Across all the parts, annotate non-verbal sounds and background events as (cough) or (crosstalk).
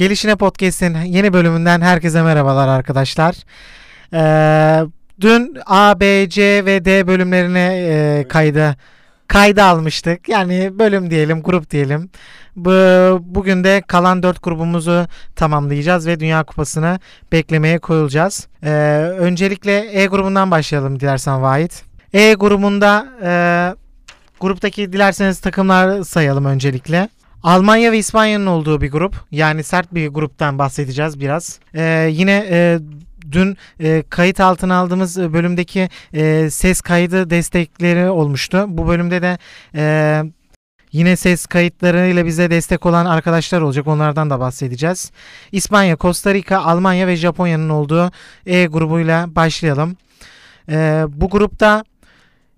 Gelişine Podcast'in yeni bölümünden herkese merhabalar arkadaşlar. Ee, dün A, B, C ve D bölümlerine e, kayda kayda almıştık. Yani bölüm diyelim, grup diyelim. Bu, bugün de kalan 4 grubumuzu tamamlayacağız ve Dünya Kupası'nı beklemeye koyulacağız. Ee, öncelikle E grubundan başlayalım dilersen Vahit. E grubunda e, gruptaki dilerseniz takımlar sayalım öncelikle. Almanya ve İspanya'nın olduğu bir grup. Yani sert bir gruptan bahsedeceğiz biraz. Ee, yine e, dün e, kayıt altına aldığımız bölümdeki e, ses kaydı destekleri olmuştu. Bu bölümde de e, yine ses kayıtlarıyla bize destek olan arkadaşlar olacak. Onlardan da bahsedeceğiz. İspanya, Costa Rica, Almanya ve Japonya'nın olduğu E grubuyla başlayalım. E, bu grupta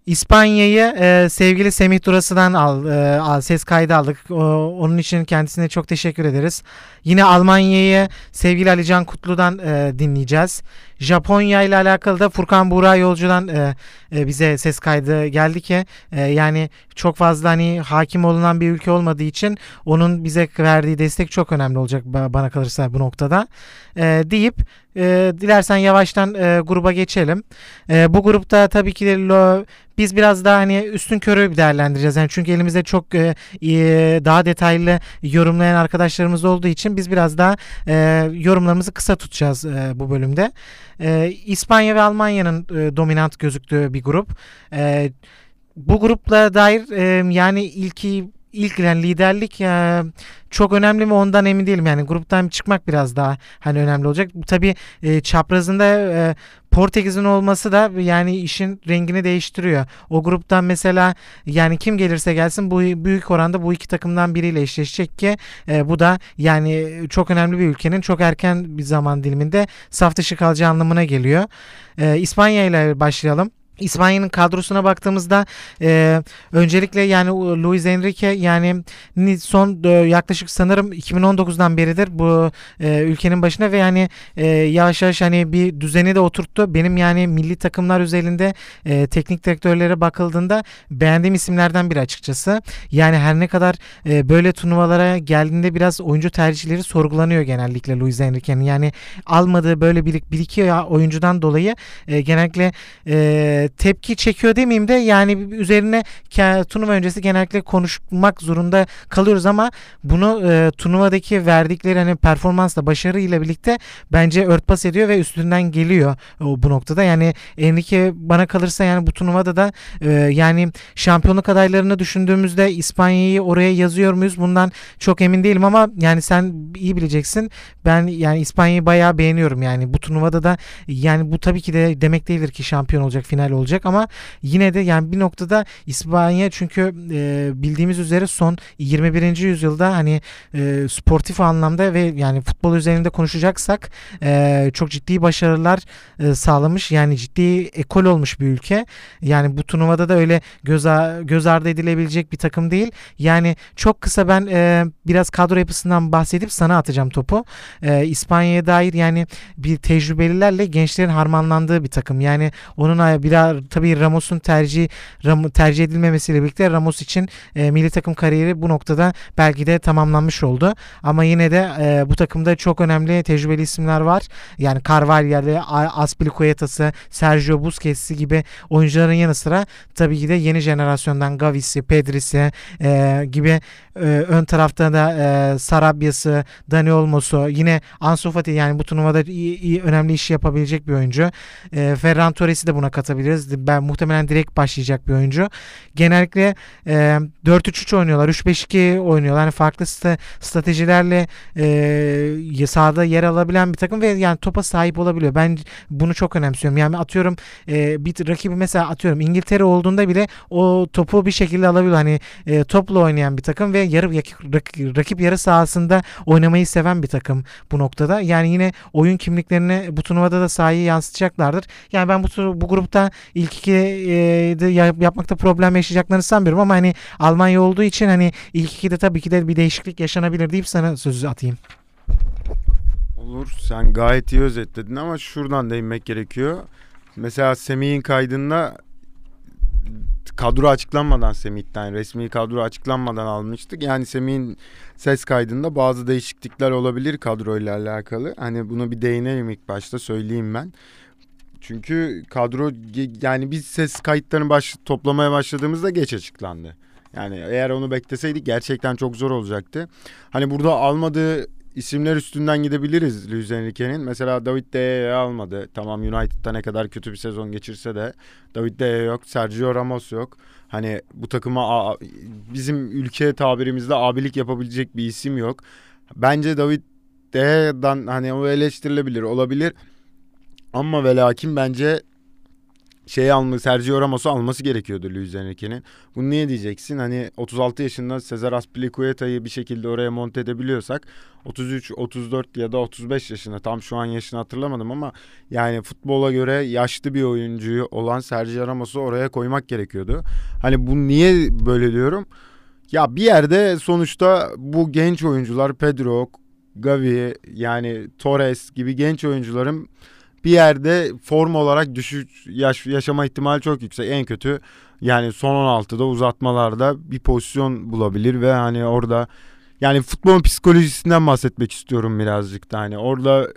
İspanya'yı e, sevgili Semih Durası'dan al, e, al, ses kaydı aldık. O, onun için kendisine çok teşekkür ederiz. Yine Almanya'yı sevgili Alican Kutlu'dan e, dinleyeceğiz. Japonya ile alakalı da Furkan Buğra Yolcu'dan e, e, bize ses kaydı geldi ki e, yani çok fazla hani hakim olunan bir ülke olmadığı için onun bize verdiği destek çok önemli olacak bana kalırsa bu noktada. E, deyip e, dilersen yavaştan e, gruba geçelim. E, bu grupta tabii ki de lo, biz biraz daha hani üstün körü değerlendireceğiz. Yani çünkü elimizde çok e, daha detaylı yorumlayan arkadaşlarımız olduğu için biz biraz daha e, yorumlarımızı kısa tutacağız e, bu bölümde. E, İspanya ve Almanya'nın e, dominant gözüktüğü bir grup. E, bu grupla dair e, yani ilki ilk yani liderlik e, çok önemli mi ondan emin değilim. Yani gruptan çıkmak biraz daha hani önemli olacak. Tabii e, çaprazında e, Portekiz'in olması da yani işin rengini değiştiriyor. O gruptan mesela yani kim gelirse gelsin bu büyük oranda bu iki takımdan biriyle eşleşecek ki e, bu da yani çok önemli bir ülkenin çok erken bir zaman diliminde saf dışı kalacağı anlamına geliyor. E, İspanya ile başlayalım. İspanya'nın kadrosuna baktığımızda e, öncelikle yani Luis Enrique yani son e, yaklaşık sanırım 2019'dan beridir bu e, ülkenin başına ve yani e, yavaş yavaş hani bir düzeni de oturttu. Benim yani milli takımlar üzerinde e, teknik direktörlere bakıldığında beğendiğim isimlerden biri açıkçası. Yani her ne kadar e, böyle turnuvalara geldiğinde biraz oyuncu tercihleri sorgulanıyor genellikle Luis Enrique'nin. Yani almadığı böyle bir, bir iki oyuncudan dolayı e, genellikle e, tepki çekiyor demeyeyim de yani üzerine turnuva öncesi genellikle konuşmak zorunda kalıyoruz ama bunu e, turnuvadaki verdikleri hani performansla başarıyla birlikte bence örtbas ediyor ve üstünden geliyor o, bu noktada. Yani Enrique bana kalırsa yani bu turnuvada da e, yani şampiyonluk adaylarını düşündüğümüzde İspanya'yı oraya yazıyor muyuz? Bundan çok emin değilim ama yani sen iyi bileceksin. Ben yani İspanya'yı bayağı beğeniyorum yani bu turnuvada da yani bu tabii ki de demek değildir ki şampiyon olacak final olacak ama yine de yani bir noktada İspanya çünkü e, bildiğimiz üzere son 21. yüzyılda hani e, sportif anlamda ve yani futbol üzerinde konuşacaksak e, çok ciddi başarılar e, sağlamış. Yani ciddi ekol olmuş bir ülke. Yani bu turnuvada da öyle göz, göz ardı edilebilecek bir takım değil. Yani çok kısa ben e, biraz kadro yapısından bahsedip sana atacağım topu. E, İspanya'ya dair yani bir tecrübelilerle gençlerin harmanlandığı bir takım. Yani onun biraz tabii Ramos'un tercih Ram, tercih edilmemesiyle birlikte Ramos için e, milli takım kariyeri bu noktada belki de tamamlanmış oldu. Ama yine de e, bu takımda çok önemli tecrübeli isimler var. Yani Carvalho'lu, Aspilicueta'sı, Sergio Busquets'i gibi oyuncuların yanı sıra tabii ki de yeni jenerasyondan Gavi'si, Pedri'si e, gibi e, ön tarafta da e, Sarabya'sı, Dani Olmos'u yine Ansu Fati yani bu turnuvada iyi, iyi, önemli iş yapabilecek bir oyuncu. E, Ferran Torres'i de buna katabiliriz. Ben muhtemelen direkt başlayacak bir oyuncu. Genellikle e, 4-3-3 oynuyorlar. 3-5-2 oynuyorlar. Yani farklı st- stratejilerle e, sahada yer alabilen bir takım ve yani topa sahip olabiliyor. Ben bunu çok önemsiyorum. Yani atıyorum e, bir rakibi mesela atıyorum İngiltere olduğunda bile o topu bir şekilde alabiliyor. Hani e, topla oynayan bir takım ve yarı rakip, rakip yarı sahasında oynamayı seven bir takım bu noktada. Yani yine oyun kimliklerini bu turnuvada da sahaya yansıtacaklardır. Yani ben bu bu grupta ilk iki e, de yapmakta problem yaşayacaklarını sanmıyorum ama hani Almanya olduğu için hani ilk iki de tabii ki de bir değişiklik yaşanabilir deyip sana sözü atayım. Olur. Sen gayet iyi özetledin ama şuradan değinmek gerekiyor. Mesela Semih'in kaydında kadro açıklanmadan Semih'ten resmi kadro açıklanmadan almıştık. Yani Semih'in ses kaydında bazı değişiklikler olabilir kadroyla alakalı. Hani bunu bir değinelim ilk başta söyleyeyim ben. Çünkü kadro yani biz ses kayıtlarını baş, toplamaya başladığımızda geç açıklandı. Yani eğer onu bekleseydik gerçekten çok zor olacaktı. Hani burada almadığı isimler üstünden gidebiliriz Luis Enrique'nin. Mesela David De Gea almadı. Tamam United'da ne kadar kötü bir sezon geçirse de David De Gea yok, Sergio Ramos yok. Hani bu takıma bizim ülke tabirimizde abilik yapabilecek bir isim yok. Bence David De Gea'dan hani o eleştirilebilir, olabilir. Ama ve lakin bence şey alma Sergio Ramos'u alması gerekiyordu Luis Enrique'nin. Bunu niye diyeceksin? Hani 36 yaşında Cesar Azpilicueta'yı bir şekilde oraya monte edebiliyorsak 33, 34 ya da 35 yaşında tam şu an yaşını hatırlamadım ama yani futbola göre yaşlı bir oyuncuyu olan Sergio Ramos'u oraya koymak gerekiyordu. Hani bu niye böyle diyorum? Ya bir yerde sonuçta bu genç oyuncular Pedro, Gavi yani Torres gibi genç oyuncuların bir yerde form olarak düşük yaş, yaşama ihtimali çok yüksek. En kötü yani son 16'da uzatmalarda bir pozisyon bulabilir ve hani orada yani futbolun psikolojisinden bahsetmek istiyorum birazcık da hani orada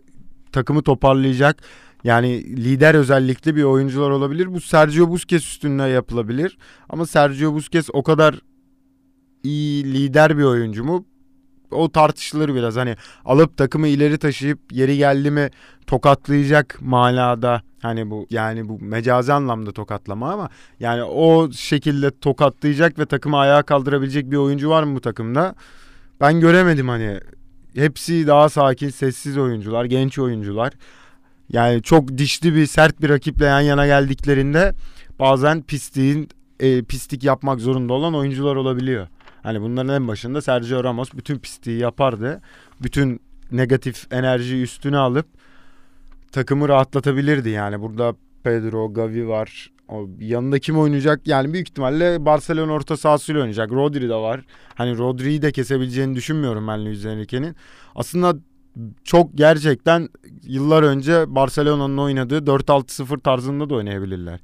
takımı toparlayacak yani lider özellikle bir oyuncular olabilir. Bu Sergio Busquets üstünde yapılabilir. Ama Sergio Busquets o kadar iyi lider bir oyuncu mu? O tartışılır biraz. Hani alıp takımı ileri taşıyıp yeri geldi mi tokatlayacak manada hani bu yani bu mecazi anlamda tokatlama ama yani o şekilde tokatlayacak ve takımı ayağa kaldırabilecek bir oyuncu var mı bu takımda? Ben göremedim hani. Hepsi daha sakin, sessiz oyuncular, genç oyuncular. Yani çok dişli bir, sert bir rakiple yan yana geldiklerinde bazen pisliğin e, pislik yapmak zorunda olan oyuncular olabiliyor. Hani bunların en başında Sergio Ramos bütün pisliği yapardı. Bütün negatif enerjiyi üstüne alıp takımı rahatlatabilirdi yani. Burada Pedro, Gavi var. O yanında kim oynayacak? Yani büyük ihtimalle Barcelona orta sahasıyla oynayacak. Rodri de var. Hani Rodri'yi de kesebileceğini düşünmüyorum ben Luis Enrique'nin. Aslında çok gerçekten yıllar önce Barcelona'nın oynadığı 4-6-0 tarzında da oynayabilirler.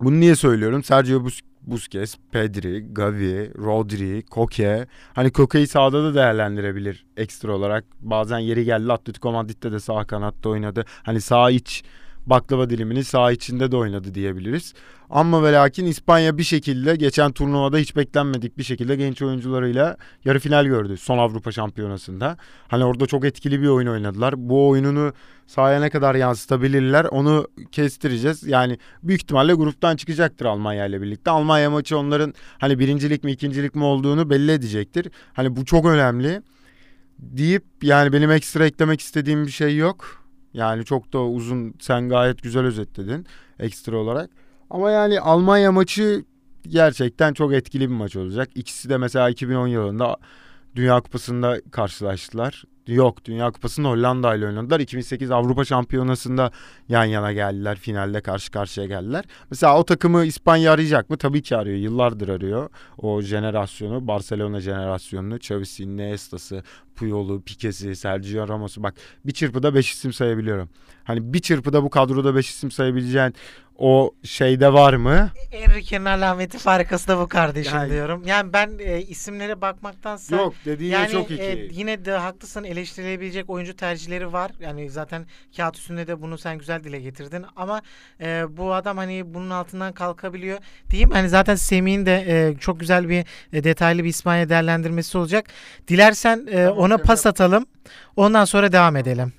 Bunu niye söylüyorum? Sergio Busquets, Pedri, Gavi, Rodri, Koke. Hani Koke'yi sağda da değerlendirebilir ekstra olarak. Bazen yeri geldi Atletico Madrid'de de sağ kanatta oynadı. Hani sağ iç baklava dilimini sağ içinde de oynadı diyebiliriz. Ama ve lakin İspanya bir şekilde geçen turnuvada hiç beklenmedik bir şekilde genç oyuncularıyla yarı final gördü son Avrupa Şampiyonası'nda. Hani orada çok etkili bir oyun oynadılar. Bu oyununu sahaya ne kadar yansıtabilirler onu kestireceğiz. Yani büyük ihtimalle gruptan çıkacaktır Almanya ile birlikte. Almanya maçı onların hani birincilik mi ikincilik mi olduğunu belli edecektir. Hani bu çok önemli deyip yani benim ekstra eklemek istediğim bir şey yok. Yani çok da uzun sen gayet güzel özetledin ekstra olarak. Ama yani Almanya maçı gerçekten çok etkili bir maç olacak. İkisi de mesela 2010 yılında Dünya Kupası'nda karşılaştılar. Yok Dünya Kupası'nda Hollanda ile oynadılar. 2008 Avrupa Şampiyonası'nda yan yana geldiler. Finalde karşı karşıya geldiler. Mesela o takımı İspanya arayacak mı? Tabii ki arıyor. Yıllardır arıyor. O jenerasyonu, Barcelona jenerasyonunu. Xavi'si, Iniesta'sı, Puyol'u, Pique'si, Sergio Ramos'u. Bak bir çırpıda 5 isim sayabiliyorum. Hani bir çırpıda bu kadroda 5 isim sayabileceğin o şeyde var mı? Enrique'nin alameti farikası da bu kardeşim yani, diyorum. Yani ben e, isimlere bakmaktansa Yok dediğin yani, çok iyi. E, yine de haklısın eleştirilebilecek oyuncu tercihleri var. Yani zaten kağıt üstünde de bunu sen güzel dile getirdin ama e, bu adam hani bunun altından kalkabiliyor. Diyeyim hani zaten Semih'in de e, çok güzel bir e, detaylı bir İspanya değerlendirmesi olacak. Dilersen e, tamam, ona pas atalım. Ondan sonra devam edelim.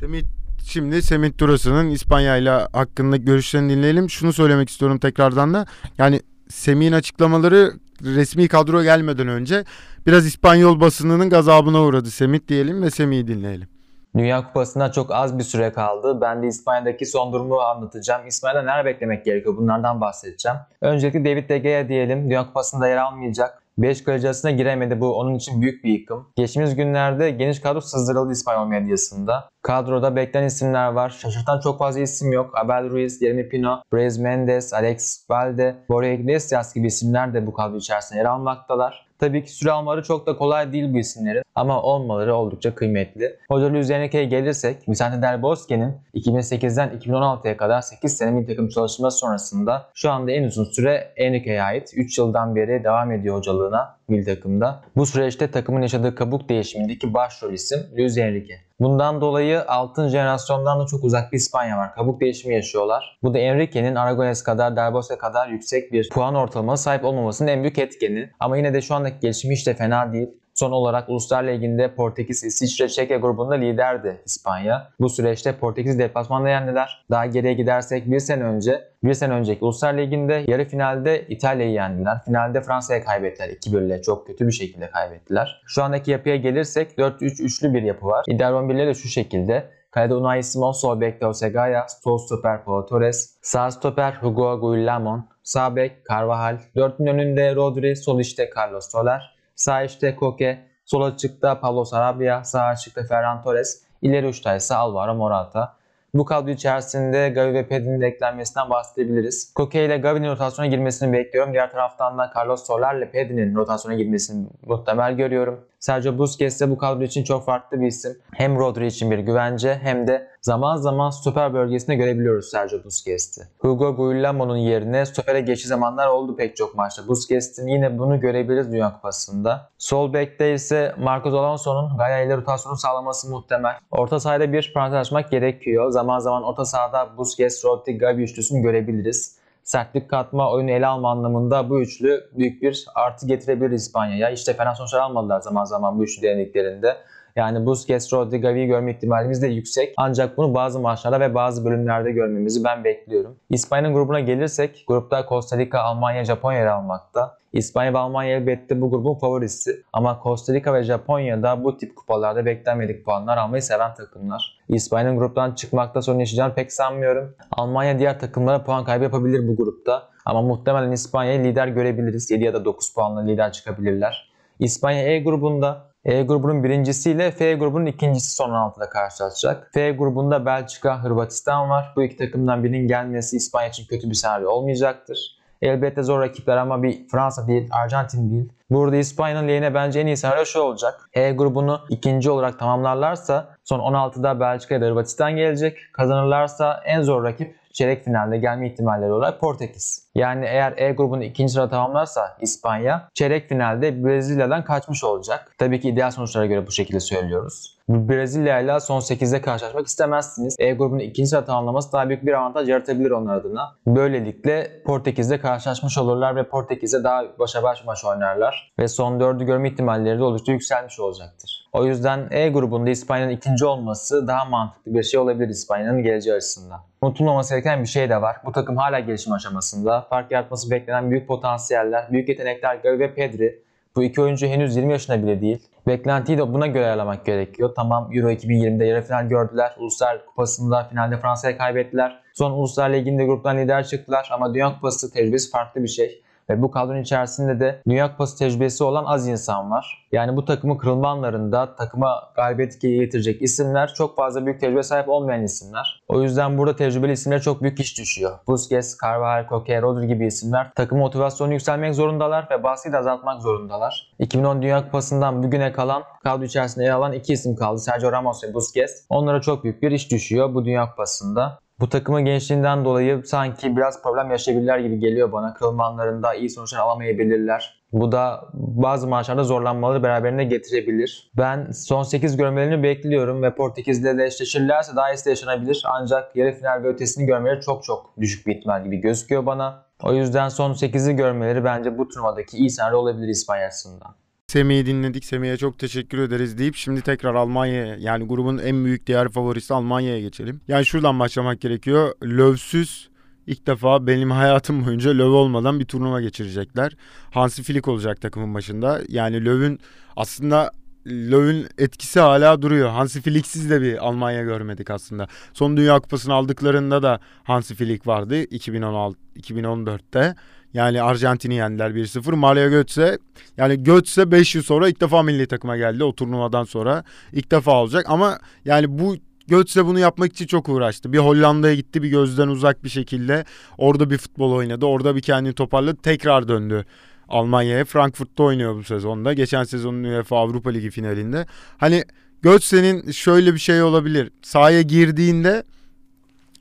Semih Şimdi Semih Durası'nın İspanya ile hakkında görüşlerini dinleyelim. Şunu söylemek istiyorum tekrardan da. Yani Semih'in açıklamaları resmi kadro gelmeden önce biraz İspanyol basınının gazabına uğradı Semih diyelim ve Semih'i dinleyelim. Dünya Kupası'na çok az bir süre kaldı. Ben de İspanya'daki son durumu anlatacağım. İspanya'da neler beklemek gerekiyor bunlardan bahsedeceğim. Öncelikle David De Gea diyelim. Dünya Kupası'nda yer almayacak. 5 kaleci giremedi. Bu onun için büyük bir yıkım. Geçtiğimiz günlerde geniş kadro sızdırıldı İspanyol medyasında. Kadroda beklenen isimler var. Şaşırtan çok fazla isim yok. Abel Ruiz, Jeremy Pino, Brez Mendes, Alex Valde, Borja Iglesias gibi isimler de bu kadro içerisinde yer almaktalar. Tabii ki süre almaları çok da kolay değil bu isimlerin ama olmaları oldukça kıymetli. Hoca Luis Enrique'ye gelirsek Vicente Del Bosque'nin 2008'den 2016'ya kadar 8 sene milli takım çalışması sonrasında şu anda en uzun süre Enrique'ye ait 3 yıldan beri devam ediyor hocalığına milli takımda. Bu süreçte takımın yaşadığı kabuk değişimindeki başrol isim Luis Enrique. Bundan dolayı altın jenerasyondan da çok uzak bir İspanya var. Kabuk değişimi yaşıyorlar. Bu da Enrique'nin Aragones kadar, Del Bosque kadar yüksek bir puan ortalaması sahip olmamasının en büyük etkeni. Ama yine de şu andaki gelişimi hiç de fena değil. Son olarak Uluslar Ligi'nde Portekiz, İsviçre, Çekya grubunda liderdi İspanya. Bu süreçte Portekiz deplasmanda yendiler. Daha geriye gidersek bir sene önce, bir sene önceki Uluslar Ligi'nde yarı finalde İtalya'yı yendiler. Finalde Fransa'ya kaybettiler 2-1 ile. Çok kötü bir şekilde kaybettiler. Şu andaki yapıya gelirsek 4-3-3'lü bir yapı var. İdeal 11'leri de şu şekilde. Kalede Unai Simon, sol bekte Osegaya, sol stoper Pau Torres, sağ stoper Hugo Guillamon, sağ bek Carvajal, dörtün önünde Rodri, sol işte Carlos Soler, Sağ içte Koke, sol açıkta Pablo Sarabia, sağ açıkta Ferran Torres, ileri uçta ise Alvaro Morata. Bu kadro içerisinde Gavi ve Pedri'nin de eklenmesinden bahsedebiliriz. Koke ile Gavi'nin rotasyona girmesini bekliyorum. Diğer taraftan da Carlos Soler ile Pedri'nin rotasyona girmesini muhtemel görüyorum. Sergio Busquets de bu kadro için çok farklı bir isim. Hem Rodri için bir güvence hem de zaman zaman stoper bölgesinde görebiliyoruz Sergio Busquets'i. Hugo Guillamo'nun yerine stopere geçiş zamanlar oldu pek çok maçta. Busquets'in yine bunu görebiliriz Dünya Kupası'nda. Sol bekte ise Marcos Alonso'nun Gaia ile rotasyonu sağlaması muhtemel. Orta sahada bir parantez açmak gerekiyor. Zaman zaman orta sahada Busquets, Rodri, Gavi üçlüsünü görebiliriz sertlik katma, oyunu ele alma anlamında bu üçlü büyük bir artı getirebilir İspanya'ya. İşte fena sonuçlar almadılar zaman zaman bu üçlü denediklerinde. Yani Busquets, Rodri, Gavi'yi görme ihtimalimiz de yüksek. Ancak bunu bazı maçlarda ve bazı bölümlerde görmemizi ben bekliyorum. İspanya'nın grubuna gelirsek grupta Costa Rica, Almanya, Japonya yer almakta. İspanya ve Almanya elbette bu grubun favorisi. Ama Costa Rica ve Japonya'da bu tip kupalarda beklenmedik puanlar almayı seven takımlar. İspanya'nın gruptan çıkmakta sorun yaşayacağını pek sanmıyorum. Almanya diğer takımlara puan kaybı yapabilir bu grupta. Ama muhtemelen İspanya'yı lider görebiliriz. 7 ya da 9 puanla lider çıkabilirler. İspanya E grubunda e grubunun birincisiyle F grubunun ikincisi son 16'da karşılaşacak. F grubunda Belçika, Hırvatistan var. Bu iki takımdan birinin gelmesi İspanya için kötü bir senaryo olmayacaktır. Elbette zor rakipler ama bir Fransa değil, Arjantin değil. Burada İspanya'nın lehine bence en iyi senaryo şu olacak. E grubunu ikinci olarak tamamlarlarsa son 16'da Belçika ya da Hırvatistan gelecek. Kazanırlarsa en zor rakip çeyrek finalde gelme ihtimalleri olarak Portekiz. Yani eğer E grubunu ikinci sırada tamamlarsa İspanya çeyrek finalde Brezilya'dan kaçmış olacak. Tabii ki ideal sonuçlara göre bu şekilde söylüyoruz. Brezilya ile son 8'de karşılaşmak istemezsiniz. E grubunu ikinci sırada tamamlaması daha büyük bir avantaj yaratabilir onlar adına. Böylelikle Portekiz'de karşılaşmış olurlar ve Portekiz'de daha başa baş maç oynarlar. Ve son dördü görme ihtimalleri de oldukça yükselmiş olacaktır. O yüzden E grubunda İspanya'nın ikinci olması daha mantıklı bir şey olabilir İspanya'nın geleceği açısından. Unutulmaması gereken bir şey de var. Bu takım hala gelişim aşamasında. Fark yaratması beklenen büyük potansiyeller, büyük yetenekler Gavi ve Pedri. Bu iki oyuncu henüz 20 yaşında bile değil. Beklentiyi de buna göre ayarlamak gerekiyor. Tamam Euro 2020'de yarı final gördüler. Uluslar Kupası'nda finalde Fransa'ya kaybettiler. Son Uluslar Ligi'nde gruptan lider çıktılar ama Dünya Kupası tecrübesi farklı bir şey. Ve bu kadronun içerisinde de Dünya Kupası tecrübesi olan az insan var. Yani bu takımın kırılma anlarında takıma galibiyet getirecek isimler çok fazla büyük tecrübe sahip olmayan isimler. O yüzden burada tecrübeli isimlere çok büyük iş düşüyor. Busquets, Carvajal, Koke, Rodri gibi isimler takım motivasyonu yükselmek zorundalar ve baskıyı da azaltmak zorundalar. 2010 Dünya Kupası'ndan bugüne kalan kadro içerisinde yer alan iki isim kaldı. Sergio Ramos ve Busquets. Onlara çok büyük bir iş düşüyor bu Dünya Kupası'nda. Bu takımın gençliğinden dolayı sanki biraz problem yaşayabilirler gibi geliyor bana. Kırılma anlarında iyi sonuçlar alamayabilirler. Bu da bazı maçlarda zorlanmaları beraberine getirebilir. Ben son 8 görmelerini bekliyorum ve Portekiz'le de eşleşirlerse daha iyisi yaşanabilir. Ancak yarı final ve ötesini görmeleri çok çok düşük bir ihtimal gibi gözüküyor bana. O yüzden son 8'i görmeleri bence bu turnuvadaki iyi senaryo olabilir İspanya açısından. Semih'i dinledik. Semih'e çok teşekkür ederiz deyip şimdi tekrar Almanya'ya yani grubun en büyük diğer favorisi Almanya'ya geçelim. Yani şuradan başlamak gerekiyor. Lövsüz ilk defa benim hayatım boyunca Löw olmadan bir turnuva geçirecekler. Hansi Flick olacak takımın başında. Yani Löw'ün aslında Löw'ün etkisi hala duruyor. Hansi Flick'siz de bir Almanya görmedik aslında. Son Dünya Kupası'nı aldıklarında da Hansi Flick vardı 2016 2014'te. Yani Arjantin'i yendiler 1-0. Mario Götze yani Götze 5 yıl sonra ilk defa milli takıma geldi o turnuvadan sonra. ilk defa olacak ama yani bu Götze bunu yapmak için çok uğraştı. Bir Hollanda'ya gitti bir gözden uzak bir şekilde. Orada bir futbol oynadı. Orada bir kendini toparladı. Tekrar döndü Almanya'ya Frankfurt'ta oynuyor bu sezonda. Geçen sezonun UEFA Avrupa Ligi finalinde. Hani Götze'nin şöyle bir şey olabilir. Sahaya girdiğinde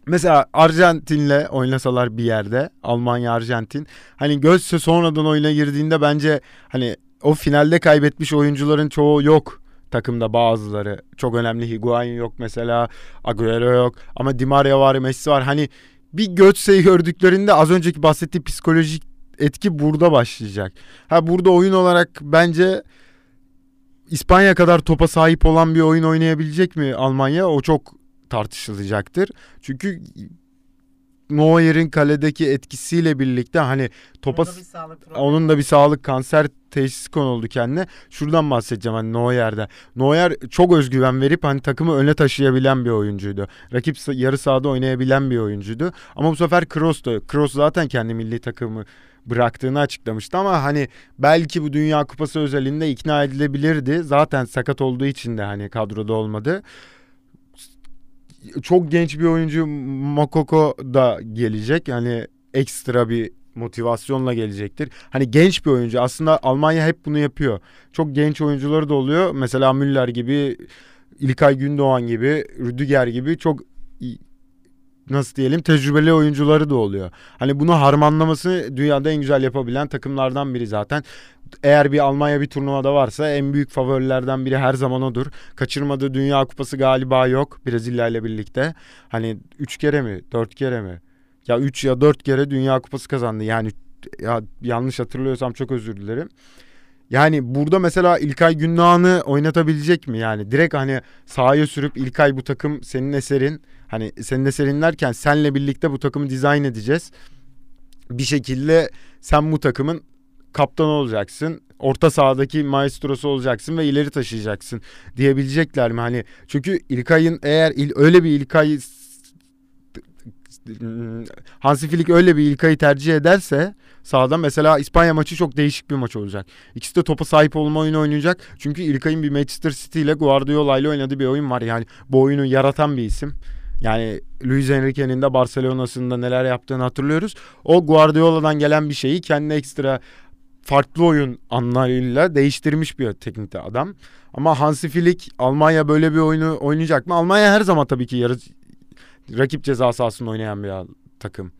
mesela Arjantin'le oynasalar bir yerde Almanya Arjantin hani Götze sonradan oyuna girdiğinde bence hani o finalde kaybetmiş oyuncuların çoğu yok takımda bazıları. Çok önemli Higuain yok mesela. Agüero yok. Ama Di Maria var, Messi var. Hani bir Götze'yi gördüklerinde az önceki bahsettiği psikolojik etki burada başlayacak. Ha burada oyun olarak bence İspanya kadar topa sahip olan bir oyun oynayabilecek mi Almanya? O çok tartışılacaktır. Çünkü Neuer'in kaledeki etkisiyle birlikte hani topa onun da bir sağlık kanser teşhisi konuldu kendine. Şuradan bahsedeceğim hani Neuer'de. Neuer çok özgüven verip hani takımı öne taşıyabilen bir oyuncuydu. Rakip yarı sahada oynayabilen bir oyuncuydu. Ama bu sefer Kroos da Kroos zaten kendi milli takımı bıraktığını açıklamıştı ama hani belki bu Dünya Kupası özelinde ikna edilebilirdi. Zaten sakat olduğu için de hani kadroda olmadı çok genç bir oyuncu Mokoko da gelecek. Yani ekstra bir motivasyonla gelecektir. Hani genç bir oyuncu. Aslında Almanya hep bunu yapıyor. Çok genç oyuncuları da oluyor. Mesela Müller gibi, İlkay Gündoğan gibi, Rüdiger gibi çok nasıl diyelim tecrübeli oyuncuları da oluyor. Hani bunu harmanlaması dünyada en güzel yapabilen takımlardan biri zaten eğer bir Almanya bir turnuvada varsa en büyük favorilerden biri her zaman odur. Kaçırmadığı Dünya Kupası galiba yok Brezilya ile birlikte. Hani 3 kere mi 4 kere mi? Ya 3 ya 4 kere Dünya Kupası kazandı. Yani ya yanlış hatırlıyorsam çok özür dilerim. Yani burada mesela İlkay Gündoğan'ı oynatabilecek mi? Yani direkt hani sahaya sürüp İlkay bu takım senin eserin. Hani senin eserin derken senle birlikte bu takımı dizayn edeceğiz. Bir şekilde sen bu takımın kaptan olacaksın. Orta sahadaki maestrosu olacaksın ve ileri taşıyacaksın diyebilecekler mi? Hani çünkü İlkay'ın eğer il, öyle bir İlkay Hansi Flick öyle bir İlkay'ı tercih ederse sahada mesela İspanya maçı çok değişik bir maç olacak. İkisi de topa sahip olma oyunu oynayacak. Çünkü İlkay'ın bir Manchester City ile Guardiola ile oynadığı bir oyun var. Yani bu oyunu yaratan bir isim. Yani Luis Enrique'nin de Barcelona'sında neler yaptığını hatırlıyoruz. O Guardiola'dan gelen bir şeyi kendine ekstra farklı oyun anlarıyla değiştirmiş bir teknikte adam. Ama Hansi Flick Almanya böyle bir oyunu oynayacak mı? Almanya her zaman tabii ki yarı rakip ceza sahasında oynayan bir takım.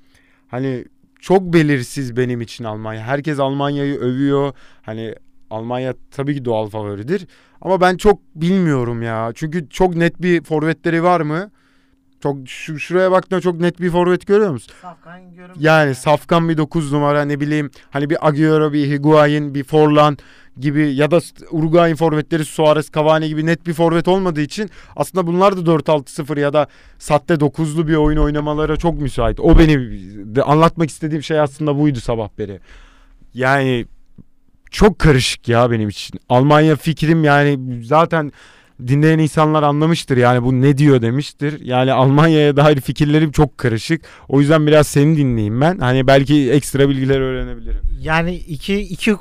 Hani çok belirsiz benim için Almanya. Herkes Almanya'yı övüyor. Hani Almanya tabii ki doğal favoridir. Ama ben çok bilmiyorum ya. Çünkü çok net bir forvetleri var mı? Çok şu, şuraya baktığında çok net bir forvet görüyor musun? Safkan görünmüyor. Yani Safkan bir 9 numara ne bileyim hani bir Agüero bir Higuain bir Forlan gibi ya da Uruguay'ın forvetleri Suarez, Cavani gibi net bir forvet olmadığı için aslında bunlar da 4-6-0 ya da satte 9'lu bir oyun oynamalara çok müsait. O benim anlatmak istediğim şey aslında buydu sabah beri. Yani çok karışık ya benim için. Almanya fikrim yani zaten dinleyen insanlar anlamıştır yani bu ne diyor demiştir. Yani Almanya'ya dair fikirlerim çok karışık. O yüzden biraz seni dinleyeyim ben. Hani belki ekstra bilgiler öğrenebilirim. Yani iki iki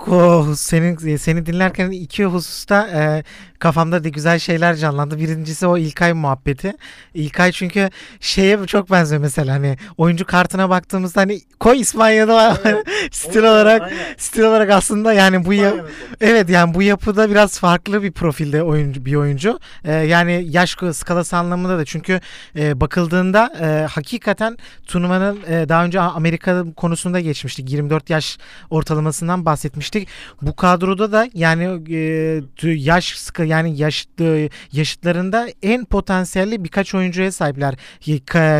senin seni dinlerken iki hususta e, kafamda da güzel şeyler canlandı. Birincisi o İlkay muhabbeti. İlkay çünkü şeye çok benziyor mesela hani oyuncu kartına baktığımızda hani koy İspanya'da var. (laughs) stil olarak aynen. stil olarak aslında yani bu ya, evet yani bu yapıda biraz farklı bir profilde oyuncu bir oyuncu. Ee, yani yaş skalası anlamında da çünkü e, bakıldığında e, hakikaten turnuvanın e, daha önce Amerika konusunda geçmiştik. 24 yaş ortalamasından bahsetmiştik. Bu kadroda da yani e, yaş yani yaşlı yaşıtlarında en potansiyelli birkaç oyuncuya sahipler.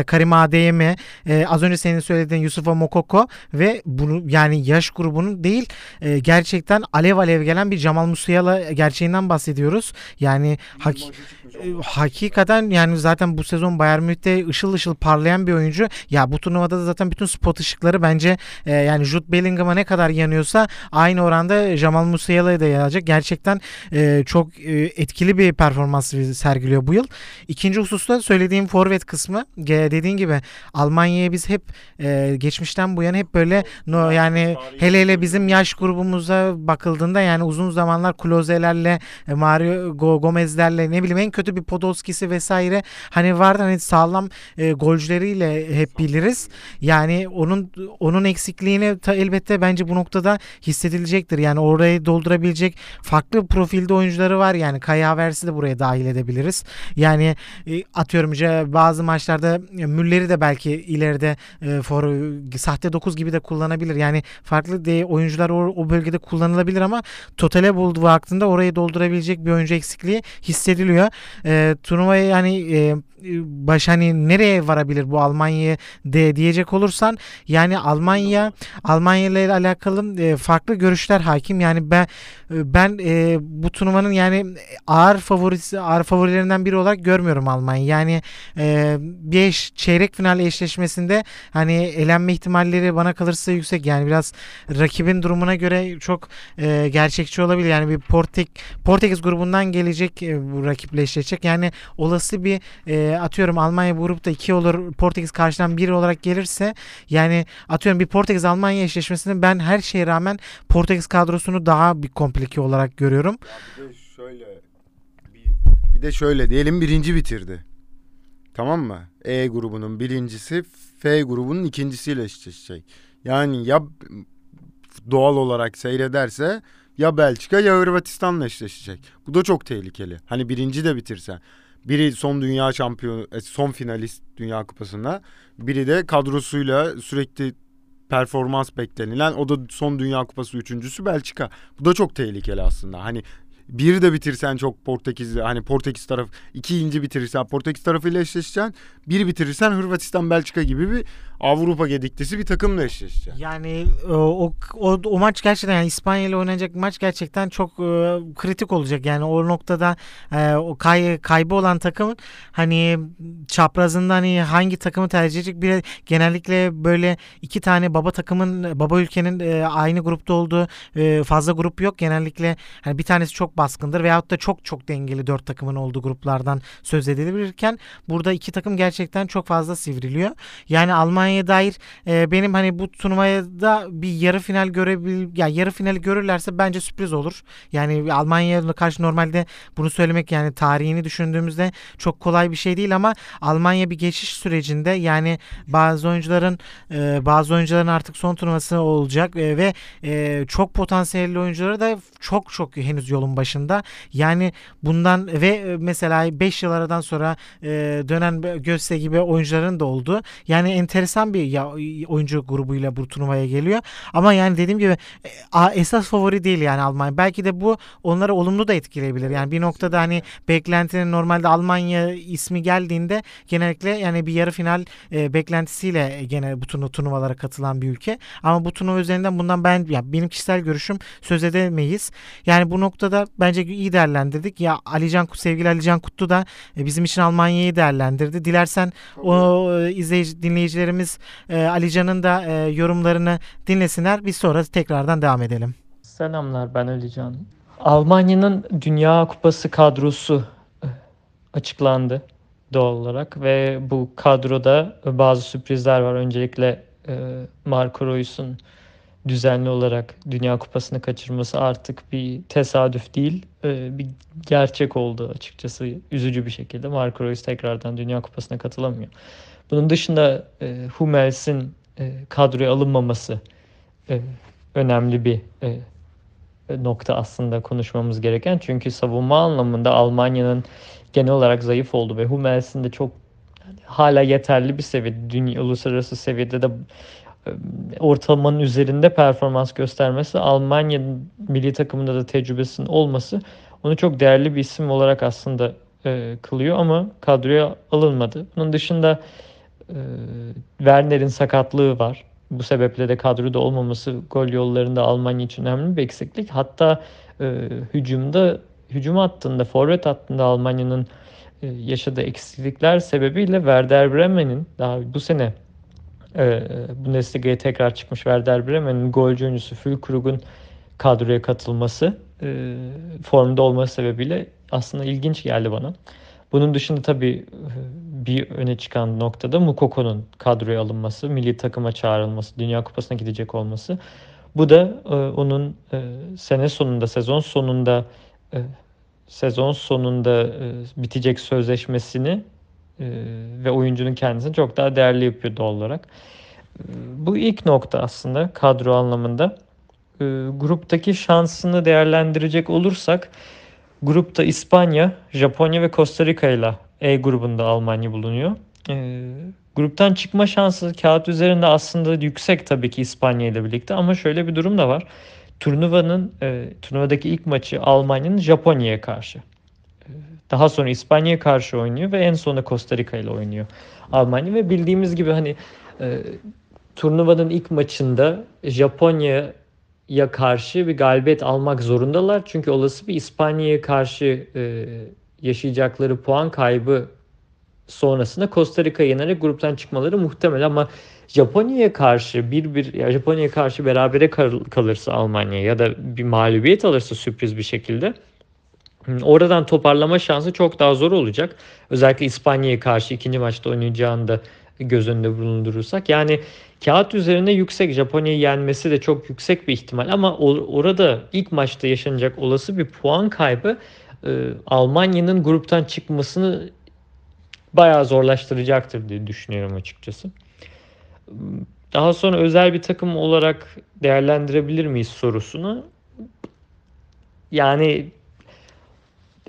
Karim e, az önce senin söylediğin Yusufa Mokoko ve bunu yani yaş grubunun değil e, gerçekten alev alev gelen bir Cemal Musiala gerçeğinden bahsediyoruz. Yani hak, e, hakikaten yani zaten bu sezon Bayern Münih'te ışıl ışıl parlayan bir oyuncu. Ya bu turnuvada da zaten bütün spot ışıkları bence e, yani Jude Bellingham'a ne kadar yanıyorsa aynı oranda Jamal Musiala'ya da yanacak. Gerçekten e, çok e, etkili bir performans sergiliyor bu yıl. İkinci hususta söylediğim forvet kısmı dediğin gibi Almanya'ya biz hep e, geçmişten bu yana hep böyle no, yani hele hele bizim yaş grubumuza bakıldığında yani uzun zamanlar Kloze'lerle e, Mario Gomez'lerle ne bileyim en kötü bir Podolski'si vesaire hani vardı hani sağlam e, golcüleriyle hep biliriz. Yani onun onun eksikliğini ta, elbette bence bu noktada hissedilecektir. Yani orayı doldurabilecek farklı profilde oyuncuları var. Yani Kaya Havertz'i de buraya dahil edebiliriz. Yani e, atıyorum bazı maçlarda Müller'i de belki ileride e, for sahte 9 gibi de kullanabilir. Yani farklı de oyuncular o, o bölgede kullanılabilir ama totale bulduğu vaktinde orayı doldurabilecek bir oyuncu eksikliği hissediliyor. E, turnuvaya yani e, baş hani nereye varabilir bu Almanya de diyecek olursan yani Almanya Almanya ile alakalı e, farklı görüşler hakim. Yani ben e, ben e, bu turnuvanın yani ağır favorisi ağır favorilerinden biri olarak görmüyorum Almanya. Yani e, bir eş, çeyrek final eşleşmesinde hani elenme ihtimalleri bana kalırsa yüksek. Yani biraz rakibin durumuna göre çok e, gerçekçi olabilir. Yani bir Portek Portekiz grubundan gelecek e, bu rakiple eşleşecek. Yani olası bir e, atıyorum Almanya grupta 2 olur Portekiz karşıdan 1 olarak gelirse yani atıyorum bir Portekiz Almanya eşleşmesinde ben her şeye rağmen Portekiz kadrosunu daha bir komplike olarak görüyorum. Bir de şöyle bir, bir de şöyle diyelim birinci bitirdi. Tamam mı? E grubunun birincisi F grubunun ikincisiyle eşleşecek. Yani ya doğal olarak seyrederse ya Belçika ya Hırvatistan'la eşleşecek. Bu da çok tehlikeli. Hani birinci de bitirse. Biri son dünya şampiyonu, e, son finalist Dünya Kupası'nda. Biri de kadrosuyla sürekli performans beklenilen o da son Dünya Kupası üçüncüsü Belçika. Bu da çok tehlikeli aslında. Hani bir de bitirsen çok Portekiz hani Portekiz taraf ikinci bitirirsen Portekiz tarafıyla eşleşeceksin. Bir bitirirsen Hırvatistan Belçika gibi bir Avrupa gediklisi bir takımla eşleşecek. Yani o, o, o maç gerçekten yani İspanya ile oynanacak maç gerçekten çok e, kritik olacak. Yani o noktada e, o kay, kaybı olan takımın hani çaprazında hani hangi takımı tercih edecek bir genellikle böyle iki tane baba takımın baba ülkenin e, aynı grupta olduğu e, fazla grup yok. Genellikle hani bir tanesi çok baskındır veyahut da çok çok dengeli dört takımın olduğu gruplardan söz edilebilirken burada iki takım gerçekten çok fazla sivriliyor. Yani Almanya'ya dair e, benim hani bu turnuvada bir yarı final görebil ya yarı finali görürlerse bence sürpriz olur. Yani Almanya'ya karşı normalde bunu söylemek yani tarihini düşündüğümüzde çok kolay bir şey değil ama Almanya bir geçiş sürecinde yani bazı oyuncuların e, bazı oyuncuların artık son turnuvası olacak e, ve e, çok potansiyelli oyuncuları da çok çok henüz yolun başında. Yani bundan ve e, mesela 5 yıl aradan sonra e, dönen Göste gibi oyuncuların da oldu. Yani enteresan bir ya, oyuncu grubuyla bu turnuvaya geliyor. Ama yani dediğim gibi e, esas favori değil yani Almanya. Belki de bu onları olumlu da etkileyebilir. Yani bir noktada hani beklentinin normalde Almanya ismi geldiğinde genellikle yani bir yarı final e, beklentisiyle gene bu turnuvalara katılan bir ülke. Ama bu turnuva üzerinden bundan ben ya benim kişisel görüşüm söz edemeyiz. Yani bu noktada bence iyi değerlendirdik. Ya Alican sevgili Alican Kutlu da e, bizim için Almanya'yı değerlendirdi. Dilersen o e, izleyici dinleyicilerimiz e, Alican'ın da yorumlarını dinlesinler. Biz sonra tekrardan devam edelim. Selamlar ben Alican. Almanya'nın Dünya Kupası kadrosu açıklandı doğal olarak ve bu kadroda bazı sürprizler var. Öncelikle Marco Reus'un düzenli olarak Dünya Kupası'nı kaçırması artık bir tesadüf değil, e, bir gerçek oldu açıkçası üzücü bir şekilde. Marco Reus tekrardan Dünya Kupası'na katılamıyor. Bunun dışında e, Hummels'in e, kadroya alınmaması önemli bir nokta aslında konuşmamız gereken. Çünkü savunma anlamında Almanya'nın genel olarak zayıf oldu ve Hummels'in de çok hala yeterli bir seviyede, dünya uluslararası seviyede de ortalamanın üzerinde performans göstermesi, Almanya milli takımında da tecrübesinin olması onu çok değerli bir isim olarak aslında e, kılıyor ama kadroya alınmadı. Bunun dışında e, Werner'in sakatlığı var. Bu sebeple de kadroda olmaması gol yollarında Almanya için önemli bir eksiklik. Hatta e, hücumda hücum hattında, forvet hattında Almanya'nın e, yaşadığı eksiklikler sebebiyle Werder Bremen'in daha bu sene e, Bundesliga'ya tekrar çıkmış Werder Bremen'in golcü oyuncusu Füllkrug'un kadroya katılması e, formda olması sebebiyle aslında ilginç geldi bana. Bunun dışında tabii bir öne çıkan noktada Mukoko'nun kadroya alınması, milli takıma çağrılması, Dünya Kupası'na gidecek olması. Bu da e, onun e, sene sonunda, sezon sonunda e, sezon sonunda e, bitecek sözleşmesini e, ve oyuncunun kendisini çok daha değerli yapıyor doğal olarak. Bu ilk nokta aslında kadro anlamında. E, gruptaki şansını değerlendirecek olursak grupta İspanya, Japonya ve Costa Rica ile E grubunda Almanya bulunuyor. E, gruptan çıkma şansı kağıt üzerinde aslında yüksek tabii ki İspanya ile birlikte ama şöyle bir durum da var. Turnuvanın e, turnuvadaki ilk maçı Almanya'nın Japonya'ya karşı. Daha sonra İspanya'ya karşı oynuyor ve en sonunda Costa Rica ile oynuyor Almanya ve bildiğimiz gibi hani e, turnuvanın ilk maçında Japonya'ya karşı bir galibiyet almak zorundalar. Çünkü olası bir İspanya'ya karşı e, yaşayacakları puan kaybı sonrasında Costa Rica'yı yenerek gruptan çıkmaları muhtemel ama Japonya'ya karşı bir bir ya Japonya'ya karşı berabere kalırsa Almanya ya da bir mağlubiyet alırsa sürpriz bir şekilde oradan toparlama şansı çok daha zor olacak. Özellikle İspanya'ya karşı ikinci maçta oynayacağını da göz önünde bulundurursak. Yani kağıt üzerinde yüksek Japonya'yı yenmesi de çok yüksek bir ihtimal ama orada ilk maçta yaşanacak olası bir puan kaybı e, Almanya'nın gruptan çıkmasını bayağı zorlaştıracaktır diye düşünüyorum açıkçası. Daha sonra özel bir takım olarak değerlendirebilir miyiz sorusunu. Yani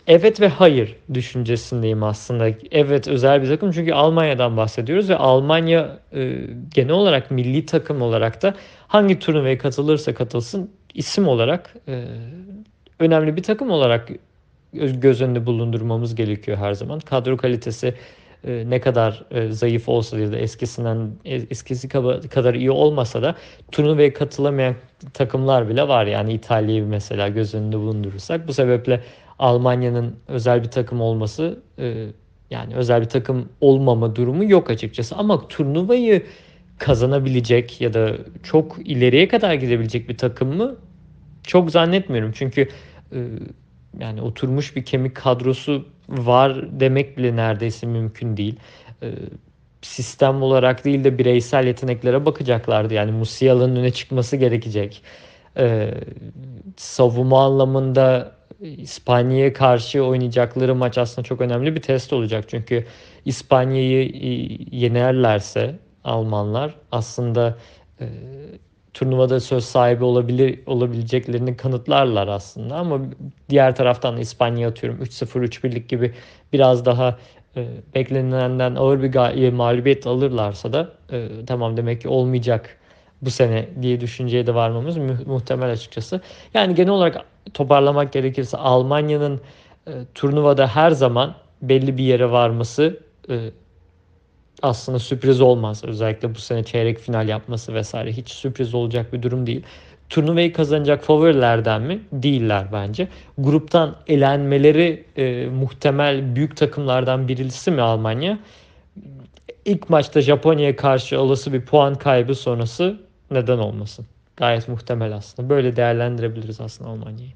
evet ve hayır düşüncesindeyim aslında. Evet özel bir takım çünkü Almanya'dan bahsediyoruz ve Almanya e, genel olarak milli takım olarak da hangi turnuvaya katılırsa katılsın isim olarak e, önemli bir takım olarak göz önünde bulundurmamız gerekiyor her zaman. Kadro kalitesi e, ne kadar e, zayıf olsa ya da eskisinden e, eskisi kadar iyi olmasa da turnuvaya katılamayan takımlar bile var. Yani İtalya'yı mesela göz önünde bulundurursak. Bu sebeple Almanya'nın özel bir takım olması yani özel bir takım olmama durumu yok açıkçası. Ama turnuvayı kazanabilecek ya da çok ileriye kadar gidebilecek bir takım mı? Çok zannetmiyorum. Çünkü yani oturmuş bir kemik kadrosu var demek bile neredeyse mümkün değil. E, sistem olarak değil de bireysel yeteneklere bakacaklardı. Yani Musiala'nın öne çıkması gerekecek. E, savunma anlamında İspanya'ya karşı oynayacakları maç aslında çok önemli bir test olacak. Çünkü İspanya'yı yenerlerse Almanlar aslında e, turnuvada söz sahibi olabilir olabileceklerini kanıtlarlar aslında ama diğer taraftan İspanya atıyorum 3-0 3-1'lik gibi biraz daha e, beklenilenden ağır bir mağlubiyet alırlarsa da e, tamam demek ki olmayacak bu sene diye düşünceye de varmamız mu- muhtemel açıkçası. Yani genel olarak toparlamak gerekirse Almanya'nın e, turnuvada her zaman belli bir yere varması e, aslında sürpriz olmaz. Özellikle bu sene çeyrek final yapması vesaire hiç sürpriz olacak bir durum değil. Turnuvayı kazanacak favorilerden mi? Değiller bence. Gruptan elenmeleri e, muhtemel büyük takımlardan birisi mi Almanya? İlk maçta Japonya'ya karşı olası bir puan kaybı sonrası neden olmasın? Gayet muhtemel aslında. Böyle değerlendirebiliriz aslında Almanya'yı.